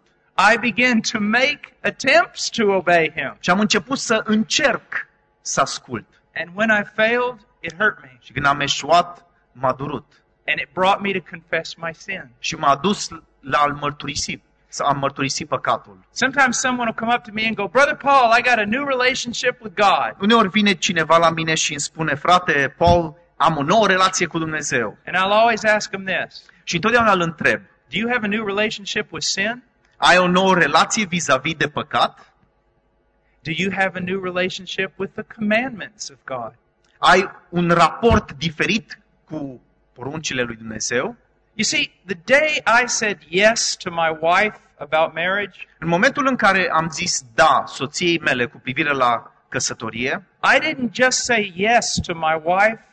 I began to make attempts to obey Him. Și am început să încerc să ascult. And when I failed, it hurt me. Și când am eșuat, m-a durut. And it brought me to confess my sin. Și m-a dus la a-L mărturisi, să am mărturisit păcatul. Sometimes someone will come up to me and go, Brother Paul, I got a new relationship with God. Uneori vine cineva la mine și îmi spune, frate, Paul, am o nouă relație cu Dumnezeu. And I'll always ask him this Și întotdeauna îl întreb, Do you have a new relationship with sin? ai o nouă relație vis-a-vis de păcat? Do you have a new relationship with the commandments of God? Ai un raport diferit cu poruncile lui Dumnezeu? You see, the day I said yes to my wife about marriage, În momentul în care am zis da soției mele cu privire la căsătorie, I didn't just say yes to my wife,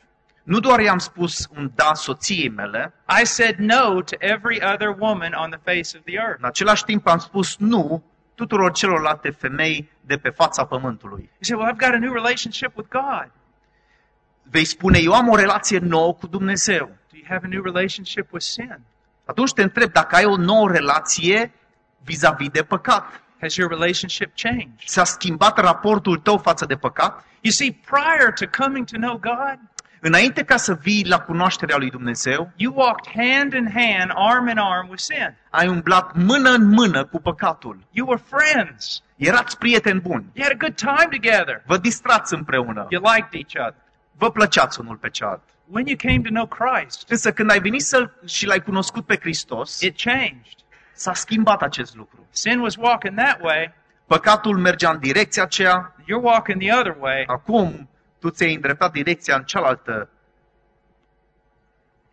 nu doar i-am spus un da soției mele, I said no to every other woman on the face of the earth. în același timp am spus nu tuturor celorlalte femei de pe fața pământului. You say, Well, I've got a new relationship with God. Vei spune, eu am o relație nouă cu Dumnezeu. Do you have a new relationship with sin? Atunci te întreb dacă ai o nouă relație vis-a-vis de păcat. Has your relationship changed? S-a schimbat raportul tău față de păcat? You see, prior to coming to know God, Înainte ca să vii la cunoașterea lui Dumnezeu, you walked hand in hand, arm in arm with sin. ai umblat mână în mână cu păcatul. You were friends. Erați prieteni buni. You had a good time together. Vă distrați împreună. You liked each other. Vă plăceați unul pe cealaltă. When you came to know Christ, Însă când ai venit să și l-ai cunoscut pe Hristos, it changed. s-a schimbat acest lucru. Sin was walking that way, Păcatul mergea în direcția aceea, you're walking the other way, acum tu ți-ai îndreptat direcția în cealaltă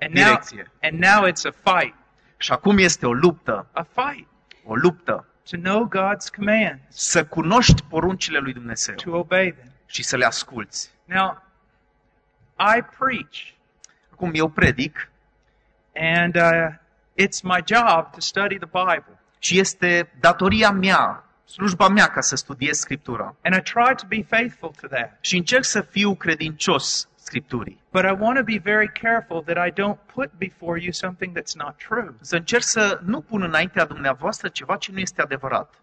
and now direcție. and now it's a fight. Și acum este o luptă, A fight o luptă to know God's commands, să cunoști poruncile lui Dumnezeu to obey them. și să le asculți. Now, I preach, Acum eu predic and uh, it's my job to study the Bible. și este datoria mea, slujba mea ca să studiez Scriptura. And I try to be faithful to that. Și încerc să fiu credincios Scripturii. But I want to be very careful that I don't put before you something that's not true. Să încerc să nu pun înaintea dumneavoastră ceva ce nu este adevărat.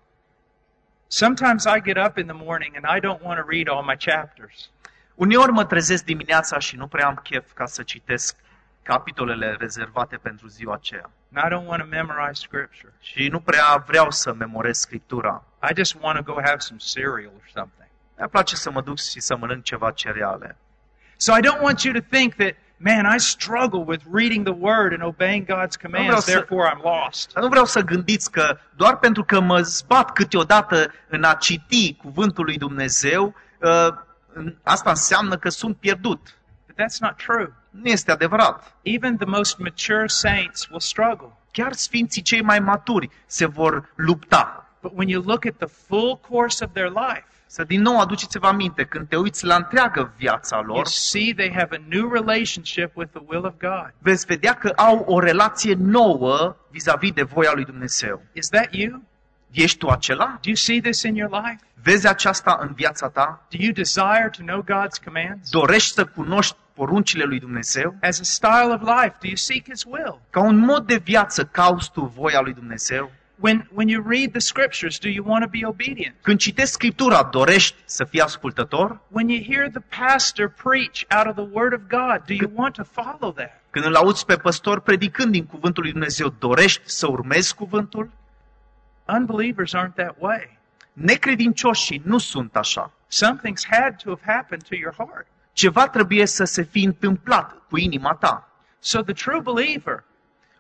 Sometimes I get up in the morning and I don't want to read all my chapters. Uneori mă trezesc dimineața și nu prea am chef ca să citesc capitolele rezervate pentru ziua aceea. And I don't want to memorize scripture. Și nu prea vreau să memorez Scriptura. I just want to go have some cereal or something. Mi-ar place să mă duc și să mănânc ceva cereale. So I don't want you to think that, man, I struggle with reading the word and obeying God's commands, să- therefore I'm lost. Dar nu vreau să gândiți că doar pentru că mă zbat câteodată în a citi cuvântul lui Dumnezeu, ă, în- asta înseamnă că sunt pierdut. that's not true. Nu este adevărat. Even the most mature saints will struggle. Chiar sfinții cei mai maturi se vor lupta. But when you look at the full course of their life, Să din nou aduceți-vă aminte, când te uiți la întreagă viața you lor, see they have a new relationship with the will of God. veți vedea că au o relație nouă vis-a-vis de voia lui Dumnezeu. Is that you? Ești tu acela? Do you see this in your life? Vezi aceasta în viața ta? Do you desire to know God's commands? Dorești să cunoști poruncile lui Dumnezeu? As a style of life, do you seek His will? Ca un mod de viață cauți tu voia lui Dumnezeu? When, when you read the scriptures, do you want to be obedient? Când citești Scriptura, dorești să fii ascultător? When you hear the pastor preach out of the Word of God, do you want to follow that? Când îl auzi pe păstor predicând din cuvântul lui Dumnezeu, dorești să urmezi cuvântul? Unbelievers aren't that way. Necredincioșii nu sunt așa. Something's had to have happened to your heart. Ceva trebuie să se fi întâmplat cu inima ta. So the true believer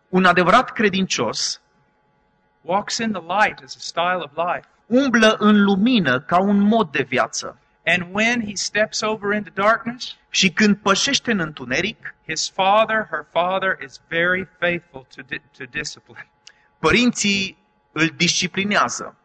Un adevărat credincios walks in the light as a style of life. umblă în lumină ca un mod de viață. And when he steps over into darkness, Și când pășește în întuneric, his father, her father, is very faithful to, di- to discipline. părinții îl disciplinează.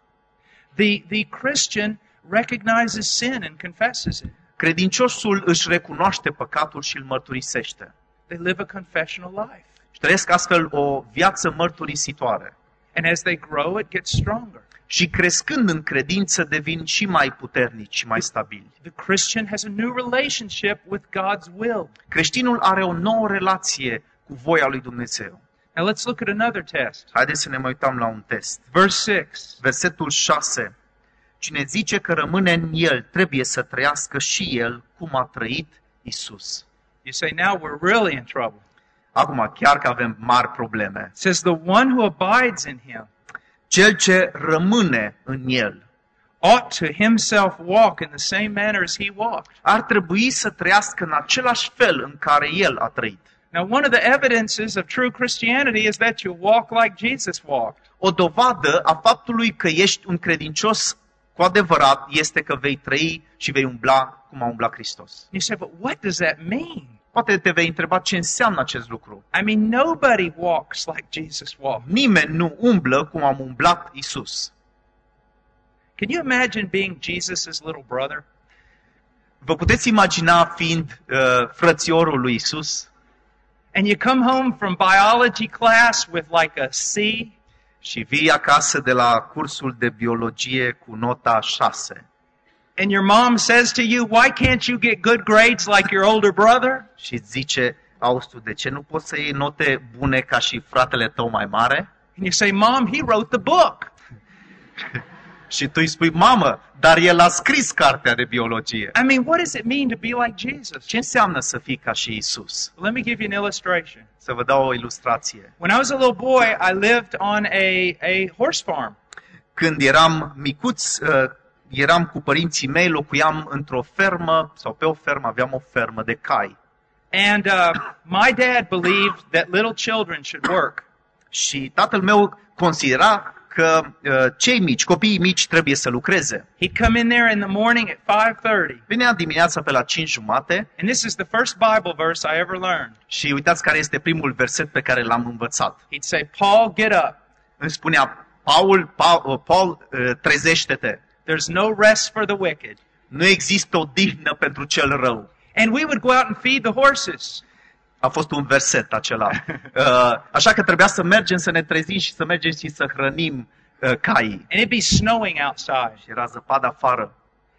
The, the Christian recognizes sin and confesses it. Credinciosul își recunoaște păcatul și îl mărturisește. They live a confessional life. Și trăiesc astfel o viață mărturisitoare. And as they grow, it gets stronger. Și crescând în credință devin și mai puternici și mai stabili. The Christian has a new relationship with God's will. Creștinul are o nouă relație cu voia lui Dumnezeu. Now let's look at another test. Haideți să ne mai uităm la un test. Verse 6. Versetul 6. Cine zice că rămâne în el, trebuie să trăiască și el cum a trăit Isus. You say, now we're really in trouble. Acum, chiar că avem mari probleme. It says, the one who abides in him Cel ce rămâne în el ought to himself walk in the same manner as he walked. ar trebui să trăiască în același fel în care el a trăit. Now, one of the evidences of true Christianity is that you walk like Jesus walked. O dovadă a faptului că ești un credincios cu adevărat este că vei trăi și vei umbla cum a umblat Hristos. You say, but what does that mean? Poate te vei întreba ce înseamnă acest lucru. I mean, nobody walks like Jesus walked. Nimeni nu umblă cum am umblat Isus. Can you imagine being Jesus' little brother? Vă puteți imagina fiind uh, frățiorul lui Isus And you come home from biology class with like a C, și vii acasă de la cursul de biologie cu nota 6 and your mom says to you, Why can't you get good grades like your older brother? și îți zice, auzi tu, de ce nu poți să iei note bune ca și fratele tău mai mare? And you say, Mom, he wrote the book. Și tu îi spui, mamă, dar el a scris cartea de biologie. I mean, what does it mean to be like Jesus? Ce înseamnă să fii ca și Isus? Let me give you an illustration. Să vă dau o ilustrație. When I was a little boy, I lived on a, a horse farm. Când eram micuț, uh, eram cu părinții mei, locuiam într-o fermă, sau pe o fermă, aveam o fermă de cai. And uh, my dad believed that little children should work. Și tatăl meu considera că uh, cei mici, copiii mici, trebuie să lucreze. He'd come in there in the morning at 5:30, Venea dimineața pe la 5 jumate and this is the first Bible verse I ever learned. și uitați care este primul verset pe care l-am învățat. He'd say, "Paul, get up. Îmi spunea, Paul, Paul, Paul uh, trezește-te. There's no rest for the wicked." Nu există o dihnă pentru cel rău. And we would go out and feed the horses. A fost un verset acela. Uh, Așa că trebuia să mergem să ne trezim și să mergem și să hrănim uh, caii. And it'd be snowing outside. Și era zăpadă afară.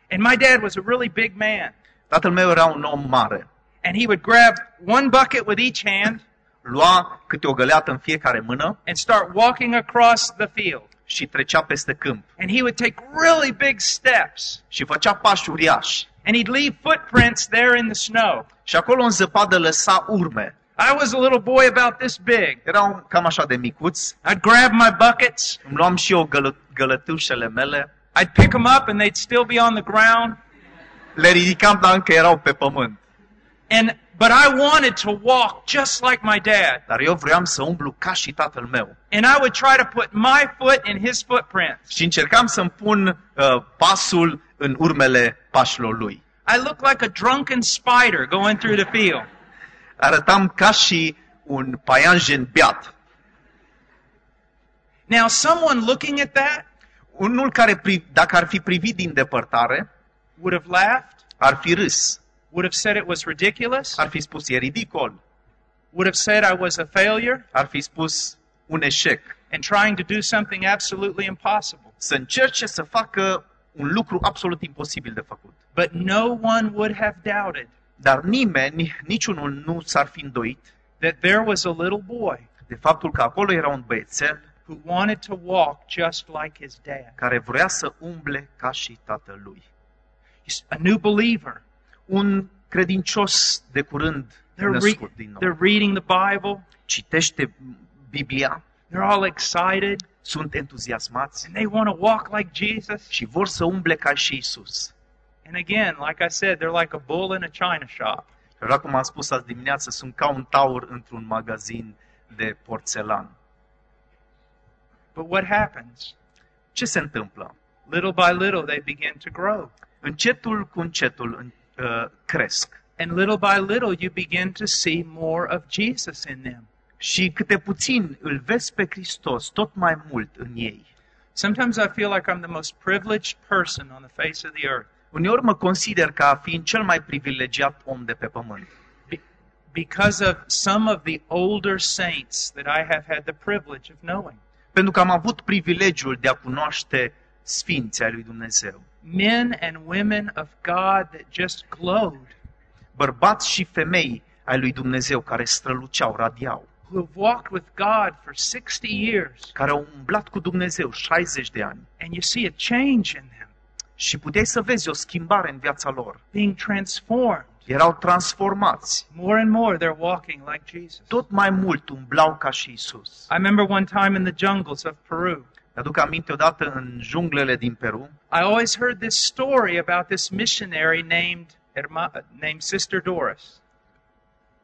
And my dad was a really big man. Tatăl meu era un om mare. And he would grab one bucket with each hand Lua câte o găleată în fiecare mână and start walking across the field. Și trecea peste câmp. And he would take really big steps. Și făcea pași uriași. And he'd leave footprints there in the snow. Și acolo în zăpadă lăsa urme. I was a little boy about this big. Erau cam așa de micuți. I'd grab my buckets, Îmi luam și eu gălă, gălătușele mele. I'd pick them up, and they'd still be on the ground. Le ridicam, dar încă erau pe pământ. And but I wanted to walk just like my dad. Dar eu vreau să umblu ca și tatăl meu. And I would try to put my foot in his footprints. Și încercam să-mi pun uh, pasul în urmele pașilor lui. I look like a drunken spider going through the field. Arătam ca și un paianjen beat. Now, someone looking at that Unul care, pri- dacă ar fi privit din depărtare, would have laughed, ar fi râs, would have said it was ridiculous, ar fi spus e ridicol, would have said I was a failure, ar fi spus un eșec. and trying to do something absolutely impossible. Să încerce să facă un lucru absolut imposibil de făcut. But no one would have doubted Dar nimeni, niciunul nu s-ar fi îndoit that there was a little boy de faptul că acolo era un băiețel who wanted to walk just like his dad. care vrea să umble ca și tatălui. He's a new believer. Un credincios de curând They're, re- născut din nou. they're reading the Bible. Citește Biblia, They're all excited sunt entuziasmați and they want to walk like Jesus. și vor să umble ca și Isus. And again, like I said, they're like a bull in a china shop. Și așa cum am spus azi dimineață, sunt ca un taur într-un magazin de porțelan. But what happens? Ce se întâmplă? Little by little, they begin to grow. Încetul cu încetul uh, cresc. And little by little, you begin to see more of Jesus in them. Și câte puțin îl vezi pe Hristos tot mai mult în ei. Sometimes I feel like I'm the most privileged person on the face of the earth Uneori mă consider ca fiind cel mai privilegiat om de pe pământ. be- because of some of the older saints that I have had the privilege of knowing. Pentru că am avut privilegiul de a cunoaște sfinții ai lui Dumnezeu. Men and women of God that just glowed, Bărbați și femei ai lui Dumnezeu care străluceau, radiau. who have walked with God for 60 years, care au umblat cu Dumnezeu 60 de ani and you see a change in them, și puteai să vezi o schimbare în viața lor. being transformed. Erau transformați. More and more, they're walking like Jesus. Tot mai mult umblau ca și Isus. I remember one time in the jungles of Peru, Aduc aminte odată în junglele din Peru, I always heard this story about this missionary named Herma- named Sister Doris.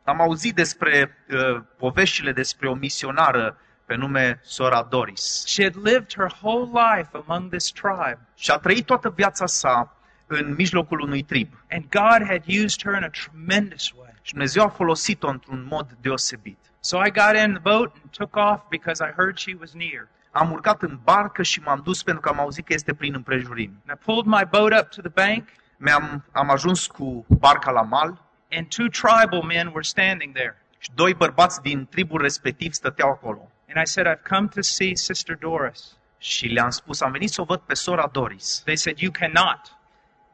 am auzit despre uh, poveștile despre o misionară pe nume Sora Doris. She had lived her whole life among this tribe, Și a trăit toată viața sa în mijlocul unui trib. and God had used her in a tremendous way. Și Dumnezeu a folosit-o într-un mod deosebit. So I got in the boat and took off because I heard she was near. Am urcat în barcă și m-am dus pentru că am auzit că este prin împrejurim. And I pulled my boat up to the bank, Mi-am, am ajuns cu barca la mal and two tribal men were standing there. și doi bărbați din tribul respectiv stăteau acolo. And I said, I've come to see Sister Doris. Și le-am spus, am venit să o văd pe sora Doris. They said, You cannot.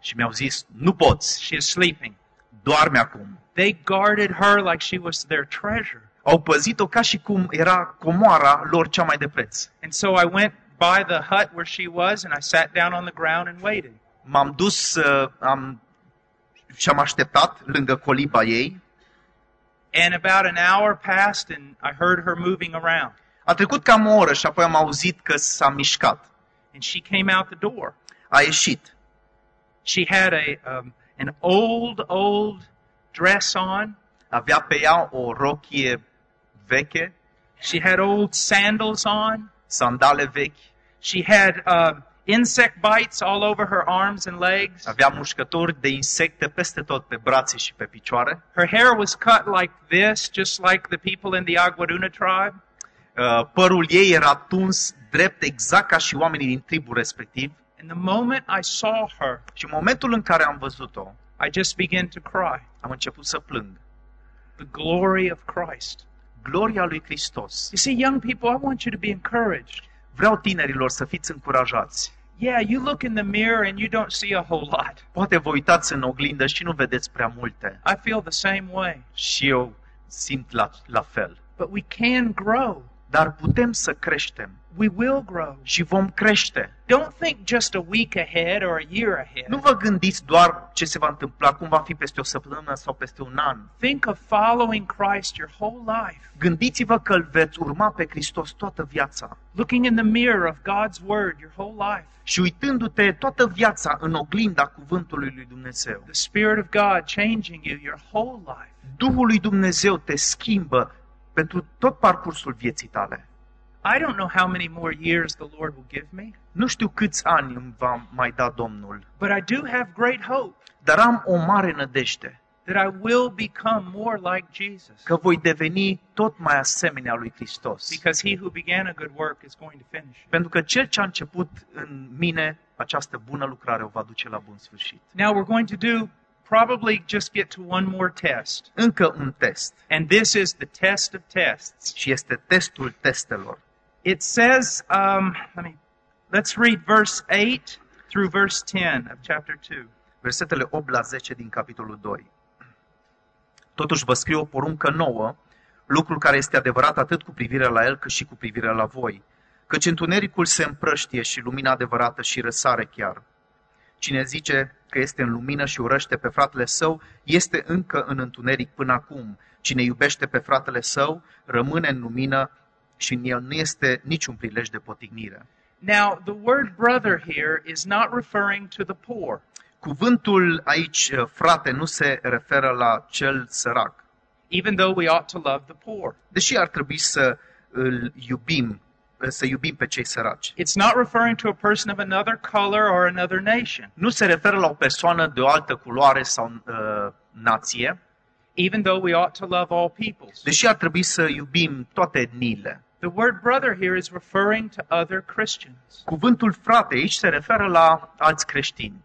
Și mi-au zis, nu poți, She is sleeping. doarme acum. They guarded her like she was their treasure. Au păzit-o ca și cum era comoara lor cea mai de preț. And so I went by the hut where she was and I sat down on the ground and waited. M-am dus uh, am, și am așteptat lângă coliba ei. And about an hour passed and I heard her moving around. A trecut cam o oră și apoi am auzit că s-a mișcat. And she came out the door. A ieșit. She had a um, an old, old dress on. Avea pe ea o rochie veche, She had old sandals on. sandale vechi, She had uh, insect bites all over her arms and legs. avea mușcături de insecte peste tot pe brațe și pe picioare. Her hair was cut like this, just like the people in the Aguaduna tribe. Uh, Părul ei era tuns drept exact ca și oamenii din tribul respectiv. And the moment I saw her, Și în momentul în care am văzut-o, I just began to cry. am început să plâng. The glory of Christ. Gloria lui Hristos. You see, young people, I want you to be encouraged. Vreau tinerilor să fiți încurajați. Yeah, you look in the mirror and you don't see a whole lot. Poate vă uitați în oglindă și nu vedeți prea multe. I feel the same way. Și eu simt la, la fel. But we can grow. Dar putem să creștem We will grow. și vom crește. Don't think just a week ahead or a year ahead. Nu vă gândiți doar ce se va întâmpla, cum va fi peste o săptămână sau peste un an. Think of following Christ your whole life. Gândiți-vă că îl veți urma pe Hristos toată viața. Looking in the mirror of God's Word your whole life. Și uitându-te toată viața în oglinda cuvântului lui Dumnezeu. The Spirit of God changing you your whole life. Duhul lui Dumnezeu te schimbă pentru tot parcursul vieții tale. I don't know how many more years the Lord will give me, Nu știu câți ani îmi va mai da Domnul, but I do have great hope. Dar am o mare nădejde, that I will become more like Jesus. că voi deveni tot mai asemenea lui Hristos. Because he who began a good work is going to finish. it. Pentru că cel ce a început în mine această bună lucrare o va duce la bun sfârșit. Now we're going to do probably just get to one more test. Încă un test And this is the test of tests. și este testul testelor. It says, um, let me, let's read verse 8 through verse 10 of chapter 2. Versetele 8 la 10 din capitolul 2. Totuși vă scriu o poruncă nouă, lucrul care este adevărat atât cu privire la el cât și cu privire la voi. Căci întunericul se împrăștie și lumina adevărată și răsare chiar. Cine zice că este în lumină și urăște pe fratele său, este încă în întuneric până acum. Cine iubește pe fratele său, rămâne în lumină și în el nu este niciun prilej de potignire. Now, the word brother here is not referring to the poor. Cuvântul aici, frate, nu se referă la cel sărac. even though we ought to love the poor. Deși ar trebui să îl iubim, să iubim pe cei săraci. It's not referring to a person of another color or another nation, Nu se referă la o persoană de o altă culoare sau uh, nație, even though we ought to love all peoples. deși ar trebui să iubim toate etniile. The word brother here is referring to other Christians. Cuvântul frate aici se referă la alți creștini.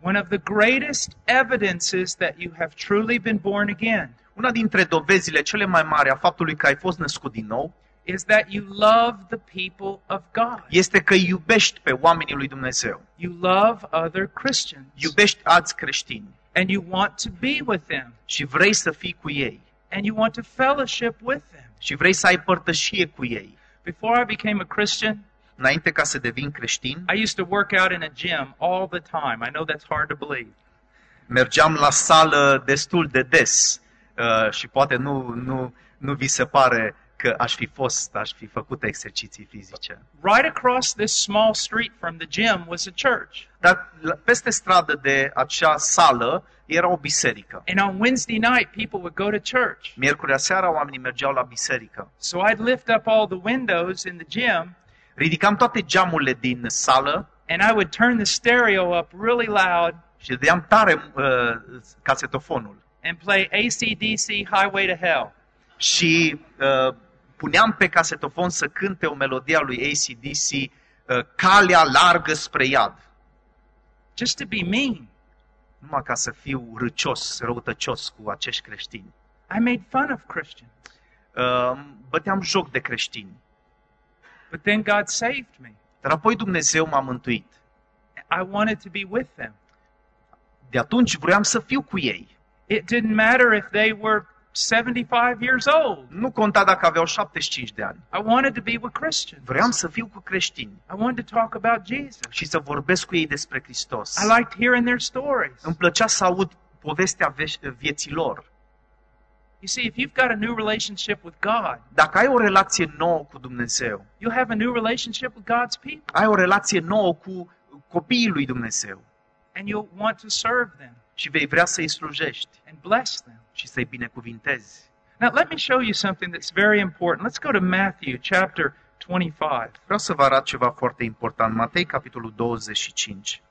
One of the greatest evidences that you have truly been born again Una dintre dovezile cele mai mari a faptului că ai fost născut din nou is that you love the people of God. este că iubești pe oamenii lui Dumnezeu. You love other Christians. Iubești alți creștini And you want to be with them. și vrei să fii cu ei And you want to fellowship with them. Și vrei să ai părtășie cu ei. Before I became a Christian, Înainte ca să devin creștin, I used to work out in a gym all the time. I know that's hard to believe. mergeam la sală destul de des uh, și poate nu, nu, nu vi se pare că aș fi fost, aș fi făcut exerciții fizice. Right across this small street from the gym was a church. Dar la- peste stradă de acea sală era o biserică. And on Wednesday night, people would go to church. Miercurea seara oamenii mergeau la biserică. So I'd lift up all the windows in the gym Ridicam toate geamurile din sală and I would turn the stereo up really loud și dădeam tare uh, casetofonul. and play ACDC Highway to Hell. Și uh, puneam pe casetofon să cânte o melodie a lui ACDC, uh, Calea largă spre iad. Just to be mean. numai ca să fiu râcios, răutăcios cu acești creștini. I made fun of Christians. Uh, Băteam joc de creștini. But then God saved me. Dar apoi Dumnezeu m-a mântuit. I wanted to be with them. De atunci vroiam să fiu cu ei. It didn't matter if they were 75 years old. Nu conta dacă aveau 75 de ani. I wanted to be with Christians. Vroiam să fiu cu creștini I wanted to talk about Jesus. și să vorbesc cu ei despre Hristos. I liked hearing their stories. Îmi plăcea să aud povestea veș- vieții lor. You see, if you've got a new relationship with God, Dacă ai o relație nouă cu Dumnezeu, you'll have a new relationship with God's people, ai o relație nouă cu copiii lui Dumnezeu and you'll want to serve them și vei vrea să-i slujești and bless them. Și să-i binecuvintezi. Now, let me show you something that's very important. Let's go to Matthew chapter 25. Vreau să vă arăt ceva foarte important. Matei, capitolul 25.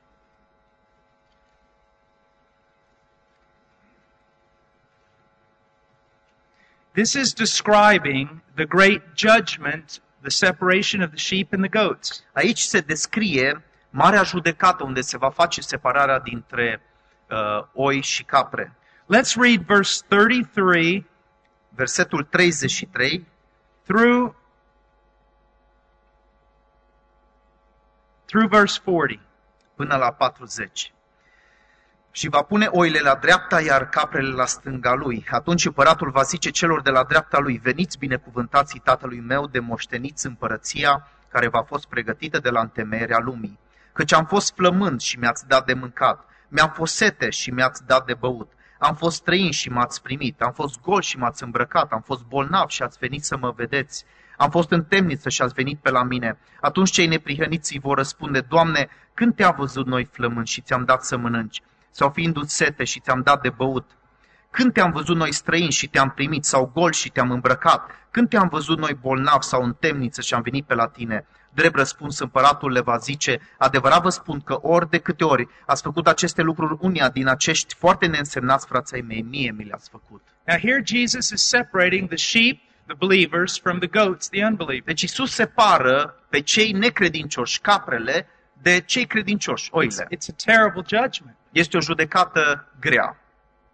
This is describing the great judgment, the separation of the sheep and the goats. Aici se descrie marea judecată unde se va face separarea dintre uh, oi și capre. Let's read verse 33 Versetul 33 through through verse 40. până la 40. Și va pune oile la dreapta, iar caprele la stânga lui. Atunci împăratul va zice celor de la dreapta lui, veniți binecuvântații tatălui meu de moșteniți împărăția care v-a fost pregătită de la întemeierea lumii. Căci am fost flămând și mi-ați dat de mâncat, mi-am fost sete și mi-ați dat de băut, am fost străin și m-ați primit, am fost gol și m-ați îmbrăcat, am fost bolnav și ați venit să mă vedeți, am fost în temniță și ați venit pe la mine. Atunci cei neprihăniți îi vor răspunde, Doamne, când te-a văzut noi flămând și ți-am dat să mănânci? Sau fiindu-ți sete și ți-am dat de băut? Când te-am văzut noi străini și te-am primit, sau gol și te-am îmbrăcat? Când te-am văzut noi bolnav sau în temniță și am venit pe la tine? Drept răspuns, împăratul le va zice, adevărat vă spun că ori de câte ori ați făcut aceste lucruri unia din acești foarte neînsemnați frații mei, mie mi le-ați făcut. Now, here Jesus is separating the sheep, the believers, from the goats, the unbelievers. Deci Isus separă pe cei necredincioși, caprele, de cei credincioși, It's, oile. it's a terrible judgment. Este o judecată grea.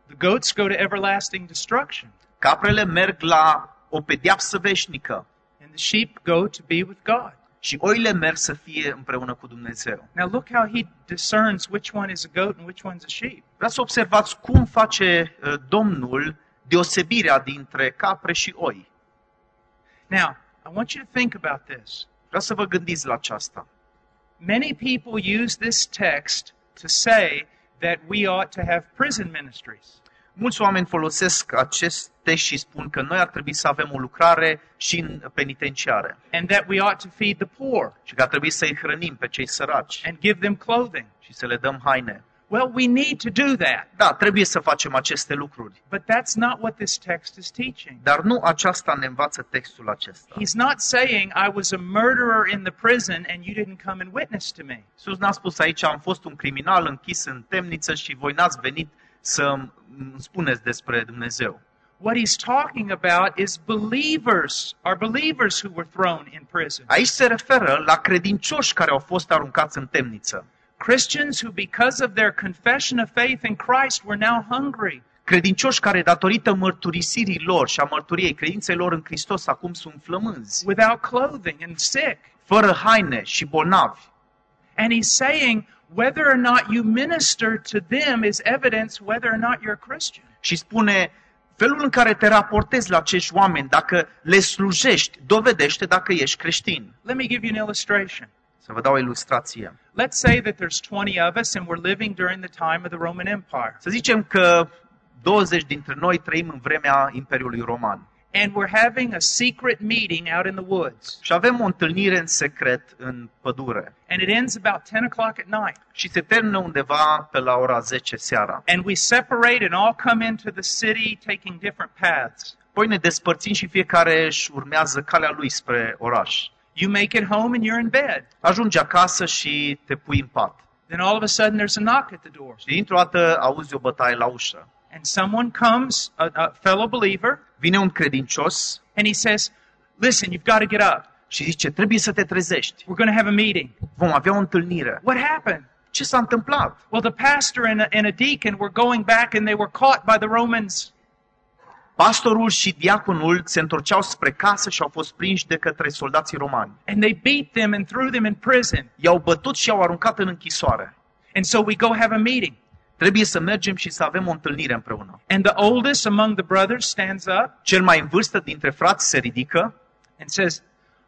The goats go to everlasting destruction, Caprele merg la o pedeapsă veșnică and the sheep go to be with God. și oile merg să fie împreună cu Dumnezeu. Now, look how he discerns which one is a goat and which one's a sheep. Vreau să observați cum face uh, Domnul deosebirea dintre capre și oi. Now, I want you to think about this. Vreau să vă gândiți la aceasta. Many people use this text to say that we ought to have prison ministries. Mulți oameni folosesc acest text și spun că noi ar trebui să avem o lucrare și în penitenciare and that we ought to feed the poor și că ar trebui să-i hrănim pe cei săraci and give them clothing. și să le dăm haine. Well, we need to do that, Da, trebuie să facem aceste lucruri, but that's not what this text is teaching. dar nu aceasta ne învață textul acesta. He's not saying I was a murderer in the prison and you didn't come and witness to me. Iisus n-a spus aici, am fost un criminal închis în temniță și voi n-ați venit să îmi spuneți despre Dumnezeu. What he's talking about is believers, are believers who were thrown in prison. Aici se referă la credincioși care au fost aruncați în temniță. Christians who, because of their confession of faith in Christ, were now hungry. Credincioși care, datorită mărturisirii lor și a mărturiei credinței lor în Hristos, acum sunt flămânzi, without clothing and sick. fără haine și bolnavi. And he's saying whether or not you minister to them is evidence whether or not you're a Christian. Și spune, felul în care te raportezi la acești oameni, dacă le slujești, dovedește dacă ești creștin. Let me give you an illustration. Să vă dau o ilustrație. Let's say that there's 20 of us and we're living during the time of the Roman Empire. Să zicem că 20 dintre noi trăim în vremea Imperiului Roman. And we're having a secret meeting out in the woods. Și avem o întâlnire în secret în pădure. And it ends about 10 o'clock at night. Și se termină undeva pe la ora 10 seara. And we separate and all come into the city taking different paths. Apoi ne despărțim și fiecare își urmează calea lui spre oraș. You make it home and you're in bed. Ajungi acasă și te pui în pat. Then all of a sudden there's a knock at the door. Și dintr-o dată auzi o bătaie la ușă. And someone comes, a, a fellow believer, Vine un credincios and he says, Listen, you've got to get up. și zice, trebuie să te trezești. We're going to have a meeting. Vom avea o întâlnire. What happened? Ce s-a întâmplat? Well, the pastor and a, and a deacon were going back and they were caught by the Romans. Pastorul și diaconul se întorceau spre casă și au fost prinși de către soldații romani. And they beat them and threw them in prison. I-au bătut și i-au aruncat în închisoare. And so we go have a meeting. Trebuie să mergem și să avem o întâlnire împreună. And the oldest among the brothers stands up Cel mai în vârstă dintre frați se ridică and says,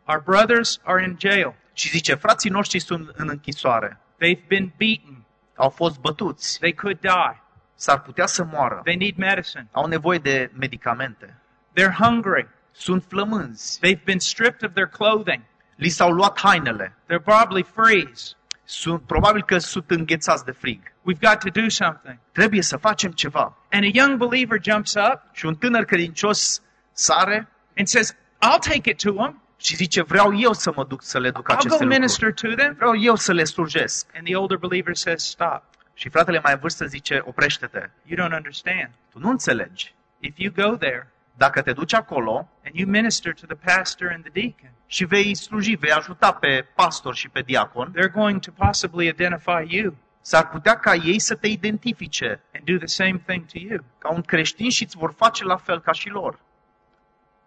Our brothers are in jail. și zice, frații noștri sunt în închisoare. They've been beaten. Au fost bătuți. They could die. S-ar putea să moară. They need medicine. Au nevoie de medicamente. They're hungry. Sunt flămânzi. They've been stripped of their clothing. Li s-au luat hainele. They're probably freeze. Sunt, probabil că sunt înghețați de frig. We've got to do something. Trebuie să facem ceva. And a young believer jumps up Și un tânăr credincios sare and says, I'll take it to them. și zice, vreau eu să mă duc să le duc I'll aceste go lucruri. minister to them. Vreau eu să le slujesc. And the older believer says, Stop. Și fratele mai în vârstă zice, oprește-te. You don't understand. Tu nu înțelegi. If you go there Dacă te duci acolo and you minister to the pastor and the deacon, și vei sluji, vei ajuta pe pastor și pe diacon, they're going to possibly identify you s-ar putea ca ei să te identifice and do the same thing to you. ca un creștin și îți vor face la fel ca și lor.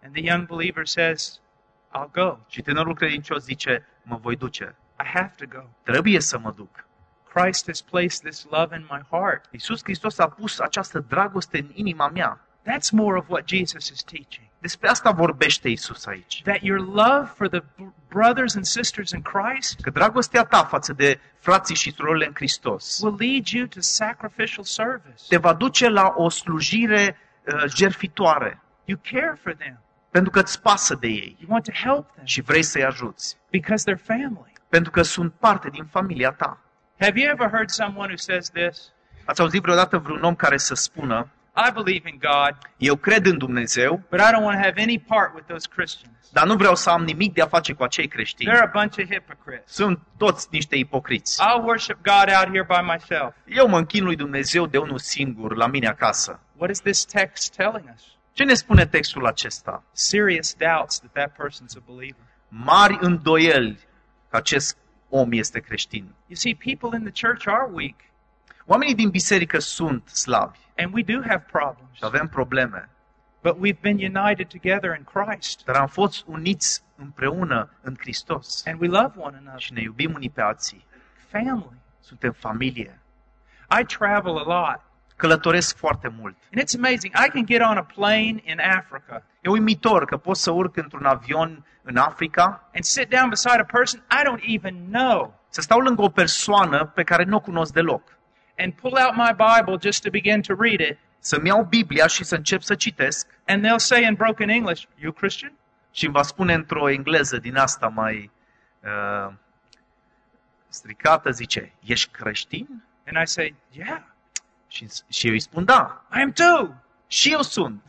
And the young believer says, I'll go. Și tânărul credincios zice, mă voi duce. I have to go. Trebuie să mă duc. Christ has placed this love in my heart. Iisus Hristos a pus această dragoste în inima mea. That's more of what Jesus is teaching. Despre asta vorbește Iisus aici. That your love for the b- brothers and sisters in Christ Că dragostea ta față de frații și surorile în Hristos will lead you to sacrificial service. te va duce la o slujire uh, jerfitoare, You care for them. pentru că îți pasă de ei You want to help them și vrei să-i ajuți, because they're family. pentru că sunt parte din familia ta. Have you ever heard someone who says this? Ați auzit vreodată vreun om care să spună, I believe in God, Eu cred în Dumnezeu, but I don't want to have any part with those Christians. dar nu vreau să am nimic de a face cu acei creștini. They're a bunch of hypocrites. Sunt toți niște ipocriți. I'll worship God out here by myself. Eu mă închin lui Dumnezeu de unul singur, la mine acasă. What is this text telling us? Ce ne spune textul acesta? Serious doubts that that person's a believer. Mari îndoieli că acest om este creștin. You see, people in the church are weak, Oamenii din biserică sunt slabi and we do have problems. și avem probleme, But we've been united together in Christ, dar am fost uniți împreună în Hristos and we love one another. și ne iubim unii pe alții. Family. Suntem familie. I travel a lot, Călătoresc foarte mult. and it's amazing. I can get on a plane in Africa E uimitor că pot să urc într-un avion în Africa, and sit down beside a person I don't even know să stau lângă o persoană pe care nu o cunosc deloc, and pull out my Bible just to begin to read it, să-mi iau Biblia și să încep să citesc and they'll say in broken English, You Christian? și îmi va spune într-o engleză din asta mai uh, stricată, zice, ești creștin? And I say, Yeah, Și, și eu îi spun, da, I am too. și eu sunt.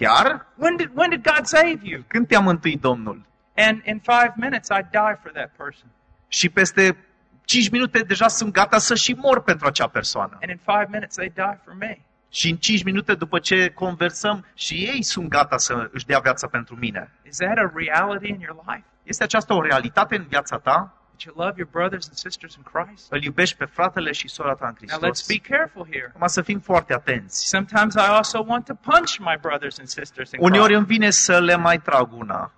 Really? Chiar? When did, when did God save you? Când te-a mântuit Domnul? And in five minutes, I die for that person. Și peste 5 minute deja sunt gata să și mor pentru acea persoană. And in five minutes, they die for me. Și în 5 minute după ce conversăm, și ei sunt gata să își dea viața pentru mine. Is that a reality in your life? Este aceasta o realitate în viața ta? That you love your brothers and sisters in Christ? Îl iubești pe fratele și sora ta în Now let's Hristos? be careful here. Acum să fim foarte atenți. Sometimes I also want to punch my brothers and sisters in Uneori Christ. îmi vine să le mai trag una,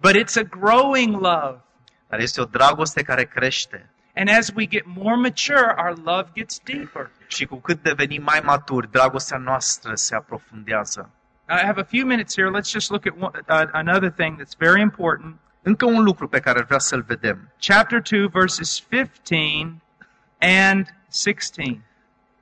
But it's a growing love. dar este o dragoste care crește. And as we get more mature, our love gets deeper. Și cu cât devenim mai maturi, dragostea noastră se aprofundează. I have a few minutes here. Let's just look at one, uh, another thing that's very important. Încă un lucru pe care vreau să-l vedem. Chapter 2, verses 15 and 16.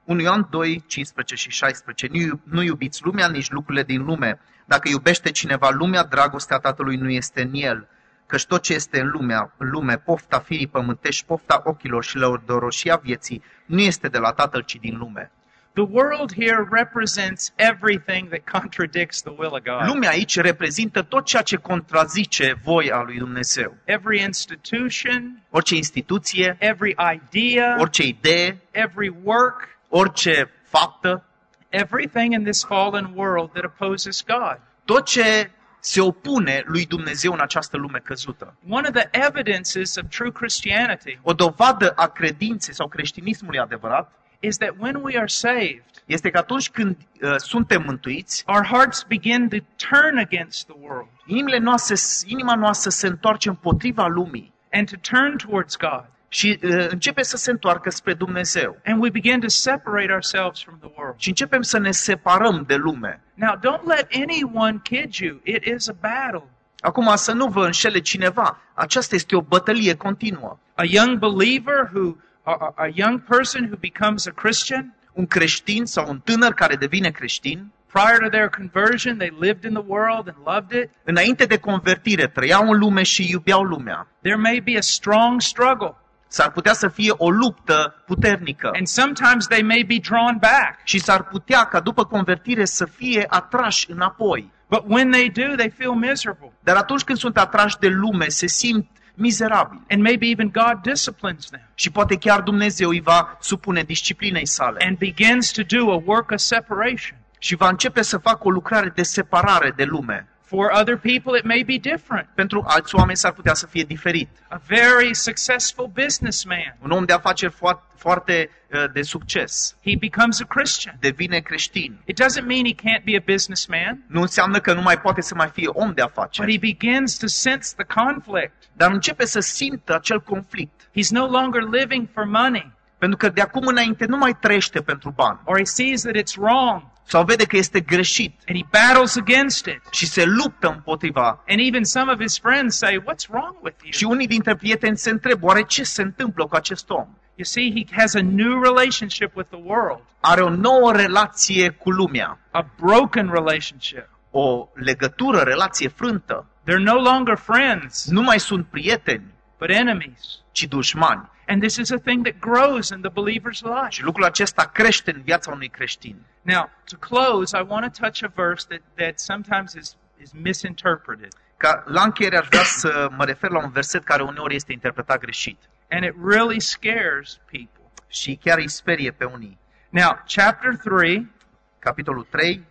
1 Ioan 2, 15 și 16. Nu, iu- nu iubiți lumea, nici lucrurile din lume. Dacă iubește cineva lumea, dragostea Tatălui nu este în el. Căci tot ce este în, lumea, în lume, pofta firii pământești, pofta ochilor și lăudoroșia vieții, nu este de la Tatăl, ci din lume. The world here represents everything that contradicts the will of God. Lumea aici reprezintă tot ceea ce contrazice voia lui Dumnezeu. Every institution, Orice instituție, every idea, orice idee, every work, orice faptă, everything in this fallen world that opposes God. tot ce se opune lui Dumnezeu în această lume căzută. One of the evidences of true Christianity O dovadă a credinței sau creștinismului adevărat is that when we are saved, este că atunci când uh, suntem mântuiți, our hearts begin to turn against the world inimile noastre, inima noastră se întoarce împotriva lumii and to turn towards God. și uh, începe să se întoarcă spre Dumnezeu. And we begin to separate ourselves from the world. Și începem să ne separăm de lume. Now, don't let anyone kid you. It is a battle. Acum să nu vă înșele cineva, aceasta este o bătălie continuă. A young believer who, a, a- a young person who becomes a Christian, Un creștin sau un tânăr care devine creștin, prior to their conversion, they lived in the world and loved it. înainte de convertire, trăiau în lume și iubeau lumea. There may be a strong struggle, S-ar putea să fie o luptă puternică. and sometimes they may be drawn back. și s-ar putea ca după convertire să fie atrași înapoi. But when they do, they feel miserable. Dar atunci când sunt atrași de lume, se simt mizerabili. And maybe even God disciplines them Și poate chiar Dumnezeu îi va supune disciplinei sale. and begins to do a work of separation. Și va începe să facă o lucrare de separare de lume. For other people, it may be different. Pentru alți oameni s-ar putea să fie diferit. A very successful businessman, Un om de afaceri foarte, foarte uh, de succes he becomes a Christian. devine creștin. It doesn't mean he can't be a businessman, Nu înseamnă că nu mai poate să mai fie om de but he afaceri, begins to sense the conflict. dar începe să simtă acel conflict. He's no longer living for money, Pentru că de acum înainte nu mai trăiește pentru bani. or he sees that it's wrong Sau vede că este greșit and he battles against it. și se luptă împotriva. And even some of his friends say, What's wrong with Și you? unii dintre prieteni se întreb, oare ce se întâmplă cu acest om? You see, he has a new relationship with the world, Are o nouă relație cu lumea, a broken relationship. o legătură, relație frântă. They're no longer friends, Nu mai sunt prieteni, but enemies. ci dușmani. And this is a thing that grows in the believer's life. Și lucrul acesta crește în viața unui creștin. Now, to close, I want to touch a verse that, that sometimes is, is misinterpreted. Ca la încheiere aș vrea să mă refer la un verset care uneori este interpretat greșit And it really scares people. și chiar îi sperie pe unii. Now, chapter 3, Capitolul 3,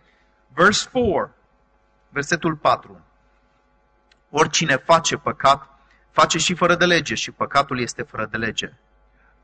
verse 4. versetul 4. Oricine face păcat, face și fără de lege și păcatul este fără de lege.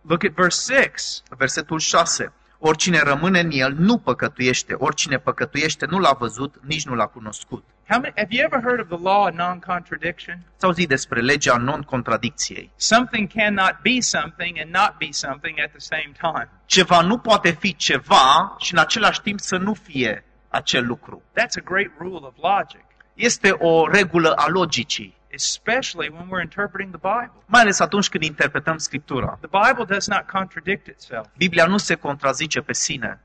Look at verse 6. Versetul 6. Oricine rămâne în el nu păcătuiește, oricine păcătuiește nu l-a văzut, nici nu l-a cunoscut. How many, have you ever heard of the law of non-contradiction? Ați auzit despre legea non-contradicției. Something cannot be something and not be something at the same time. Ceva nu poate fi ceva și în același timp să nu fie acel lucru. That's a great rule of logic, Este o regulă a logicii, especially when we're interpreting the Bible. mai ales atunci când interpretăm Scriptura. The Bible does not contradict itself. Biblia nu se contrazice pe sine.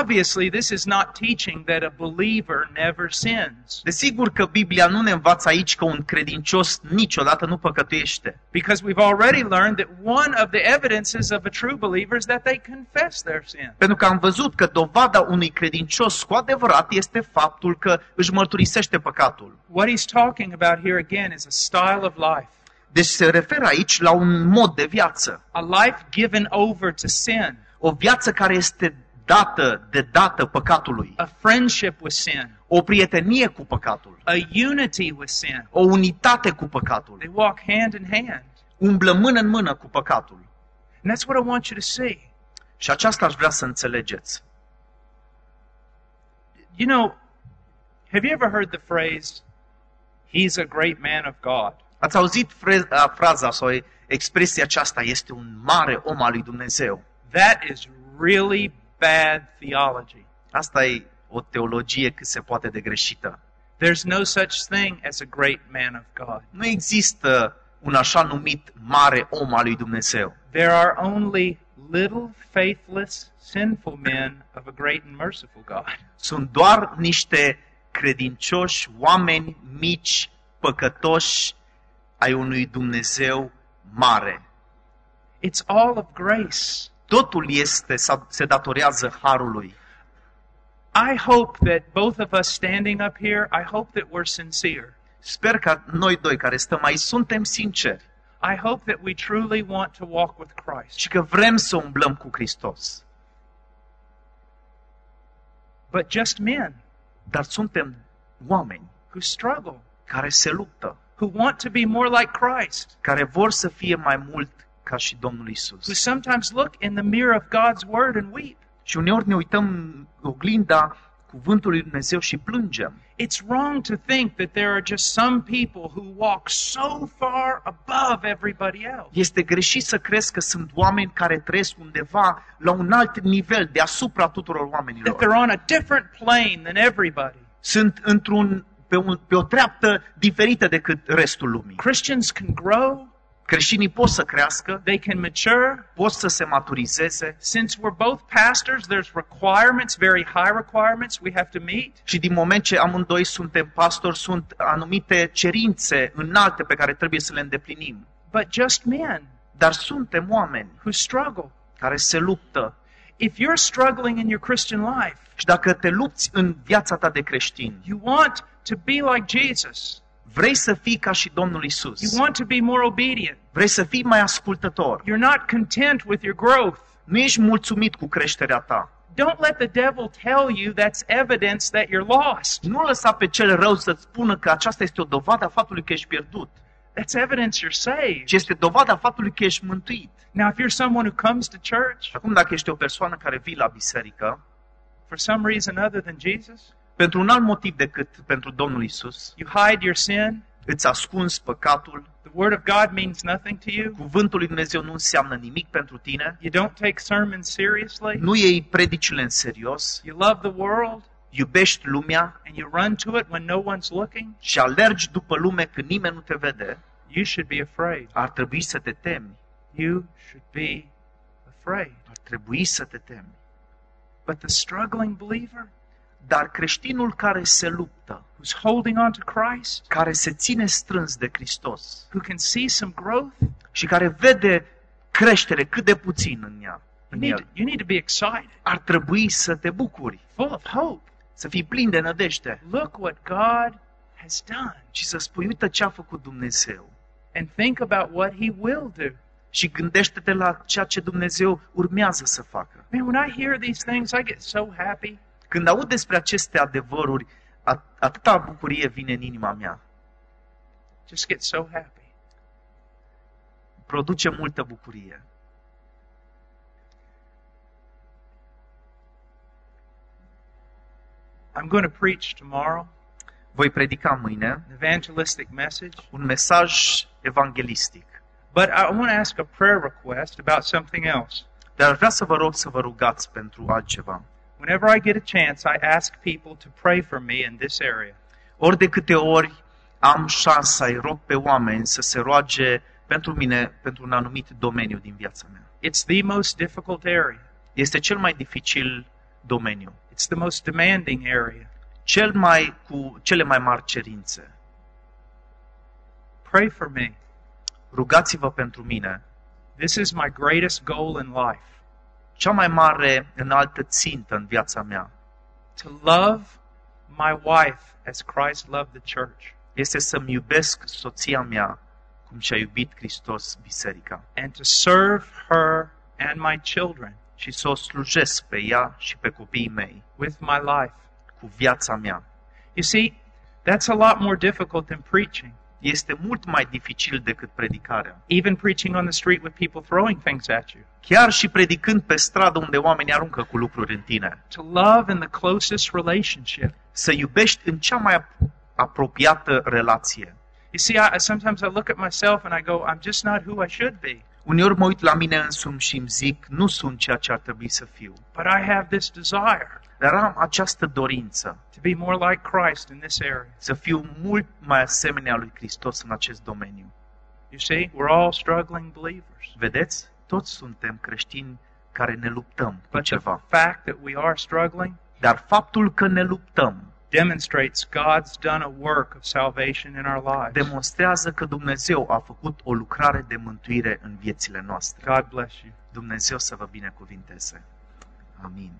Obviously, this is not teaching that a believer never sins, Desigur că Biblia nu ne învață aici că un credincios niciodată nu păcătuiește. because we've already learned that one of the evidences of a true believer is that they confess their sin. Pentru că am văzut că dovada unui credincios cu adevărat este faptul că își mărturisește păcatul. What he's talking about here again is a style of life, Deci se referă aici la un mod de viață. a life given over to sin, O viață care este dată de dată păcatului. a friendship with sin, O prietenie cu păcatul. a unity with sin. O unitate cu păcatul. They walk hand in hand. Umblă mână în mână cu păcatul. And that's what I want you to see. Și aceasta aș vrea să înțelegeți. You know, have you ever heard the phrase, he's a great man of God? Ați auzit fre- a, fraza sau expresia aceasta, este un mare om al lui Dumnezeu. That is really bad theology. Asta e o teologie cât se poate de greșită. There's no such thing as a great man of God. Nu există un așa numit mare om al lui Dumnezeu. There are only little faithless, sinful men of a great and merciful God. Sunt doar niște credincioși, oameni mici, păcătoși ai unui Dumnezeu mare. It's all of grace. Totul este, se datorează harului. I hope that both of us standing up here, I hope that we're sincere. Sper că noi doi care stăm aici suntem sinceri I hope that we truly want to walk with Christ. și că vrem să umblăm cu Hristos. But just men Dar suntem oameni who struggle, care se luptă, who want to be more like Christ, care vor să fie mai mult ca și Domnul who Isus. sometimes look in the mirror of God's Word and weep. Și uneori ne uităm în oglinda cuvântului lui Dumnezeu și plângem. It's wrong to think that there are just some people who walk so far above everybody else. Este greșit să crezi că sunt oameni care trăiesc undeva la un alt nivel deasupra tuturor That oamenilor. they're on a different plane than everybody. Sunt într-un, pe, un, pe o treaptă diferită decât restul lumii. Christians can grow, Creștinii pot să crească, they can mature. pot să se maturizeze Since we're both pastors, there's requirements, very high requirements we have to meet. și din moment ce amândoi suntem pastori, sunt anumite cerințe înalte pe care trebuie să le îndeplinim. But just men Dar suntem oameni who struggle. care se luptă. If you're struggling in your Christian life, Și dacă te lupți în viața ta de creștin, you want to be like Jesus. Vrei să fii ca și Domnul Isus, You want to be more obedient. vrei să fii mai ascultător, You're not content with your growth. nu ești mulțumit cu creșterea ta, Don't let the devil tell you that's evidence that you're lost. nu lăsa pe cel rău să-ți spună că aceasta este o dovadă a faptului că ești pierdut, That's evidence you're saved. ci este dovada a faptului că ești mântuit. Now, if you're someone who comes to church Acum, dacă ești o persoană care vii la biserică, for some reason other than Jesus, pentru un alt motiv decât pentru Domnul Isus, you hide your sin, îți ascunzi păcatul, the Word of God means nothing to you, cuvântul lui Dumnezeu nu înseamnă nimic pentru tine, you don't take sermons seriously, nu iei predicile în serios, you love the world, iubești lumea. And you run to it when no one's looking, și alergi după lume când nimeni nu te vede, you should be afraid. ar trebui să te temi. You should be afraid. Ar trebui să te temi. But the struggling believer Dar creștinul care se luptă, who's holding on to Christ, care se ține strâns de Hristos who can see some growth, și care vede creștere cât de puțin în ea. You În need, to, el. you need to be excited, Ar trebui să te bucuri, full of hope. să fii plin de nădejde Look what God has done. și să spui, uite ce a făcut Dumnezeu. And think about what He will do. Și gândește-te la ceea ce Dumnezeu urmează să facă. Man, when I hear these things, I get so happy. Când aud despre aceste adevăruri, at- atâta bucurie vine în inima mea. Just get so happy. Produce multă bucurie. I'm going to preach tomorrow Voi predica mâine an evangelistic message, un mesaj evanghelistic. but I want to ask a prayer request about something else. Dar vreau să vă rog să vă rugați pentru altceva. Whenever I get a chance, I ask people to pray for me in this area. Ori de câte ori am șansa, îi rog pe oameni să se roage pentru mine, pentru un anumit domeniu din viața mea. It's the most difficult area. Este cel mai dificil domeniu, It's the most demanding area. cel mai cu cele mai mari cerințe. Pray for me. Rugați-vă pentru mine. This is my greatest goal in life Cea mai mare înaltă țintă în viața mea to love my wife as Christ loved the church este să-mi iubesc soția mea cum și-a iubit Hristos biserica and to serve her and my children și să o slujesc pe ea și pe copiii mei with my life. cu viața mea. You see, that's a lot more difficult than preaching. Este mult mai dificil decât predicarea. Even preaching on the street with people throwing things at you. Chiar și predicând pe stradă unde oamenii aruncă cu lucruri în tine. To love in the closest relationship. Să iubești în cea mai ap- apropiată relație. You see, I, sometimes I look at myself and I go, I'm just not who I should be. Uneori mă uit la mine însumi și îmi zic, nu sunt ceea ce ar trebui să fiu. But I have this desire Dar am această dorință to be more like Christ in this area. să fiu mult mai asemenea lui Hristos în acest domeniu. You see, we're all struggling believers. Vedeți? Toți suntem creștini care ne luptăm cu But the ceva. fact that we are struggling Dar faptul că ne luptăm demonstrates God's done a work of salvation in our lives. demonstrează că Dumnezeu a făcut o lucrare de mântuire în viețile noastre. God bless you. Dumnezeu să vă binecuvinteze. Amin.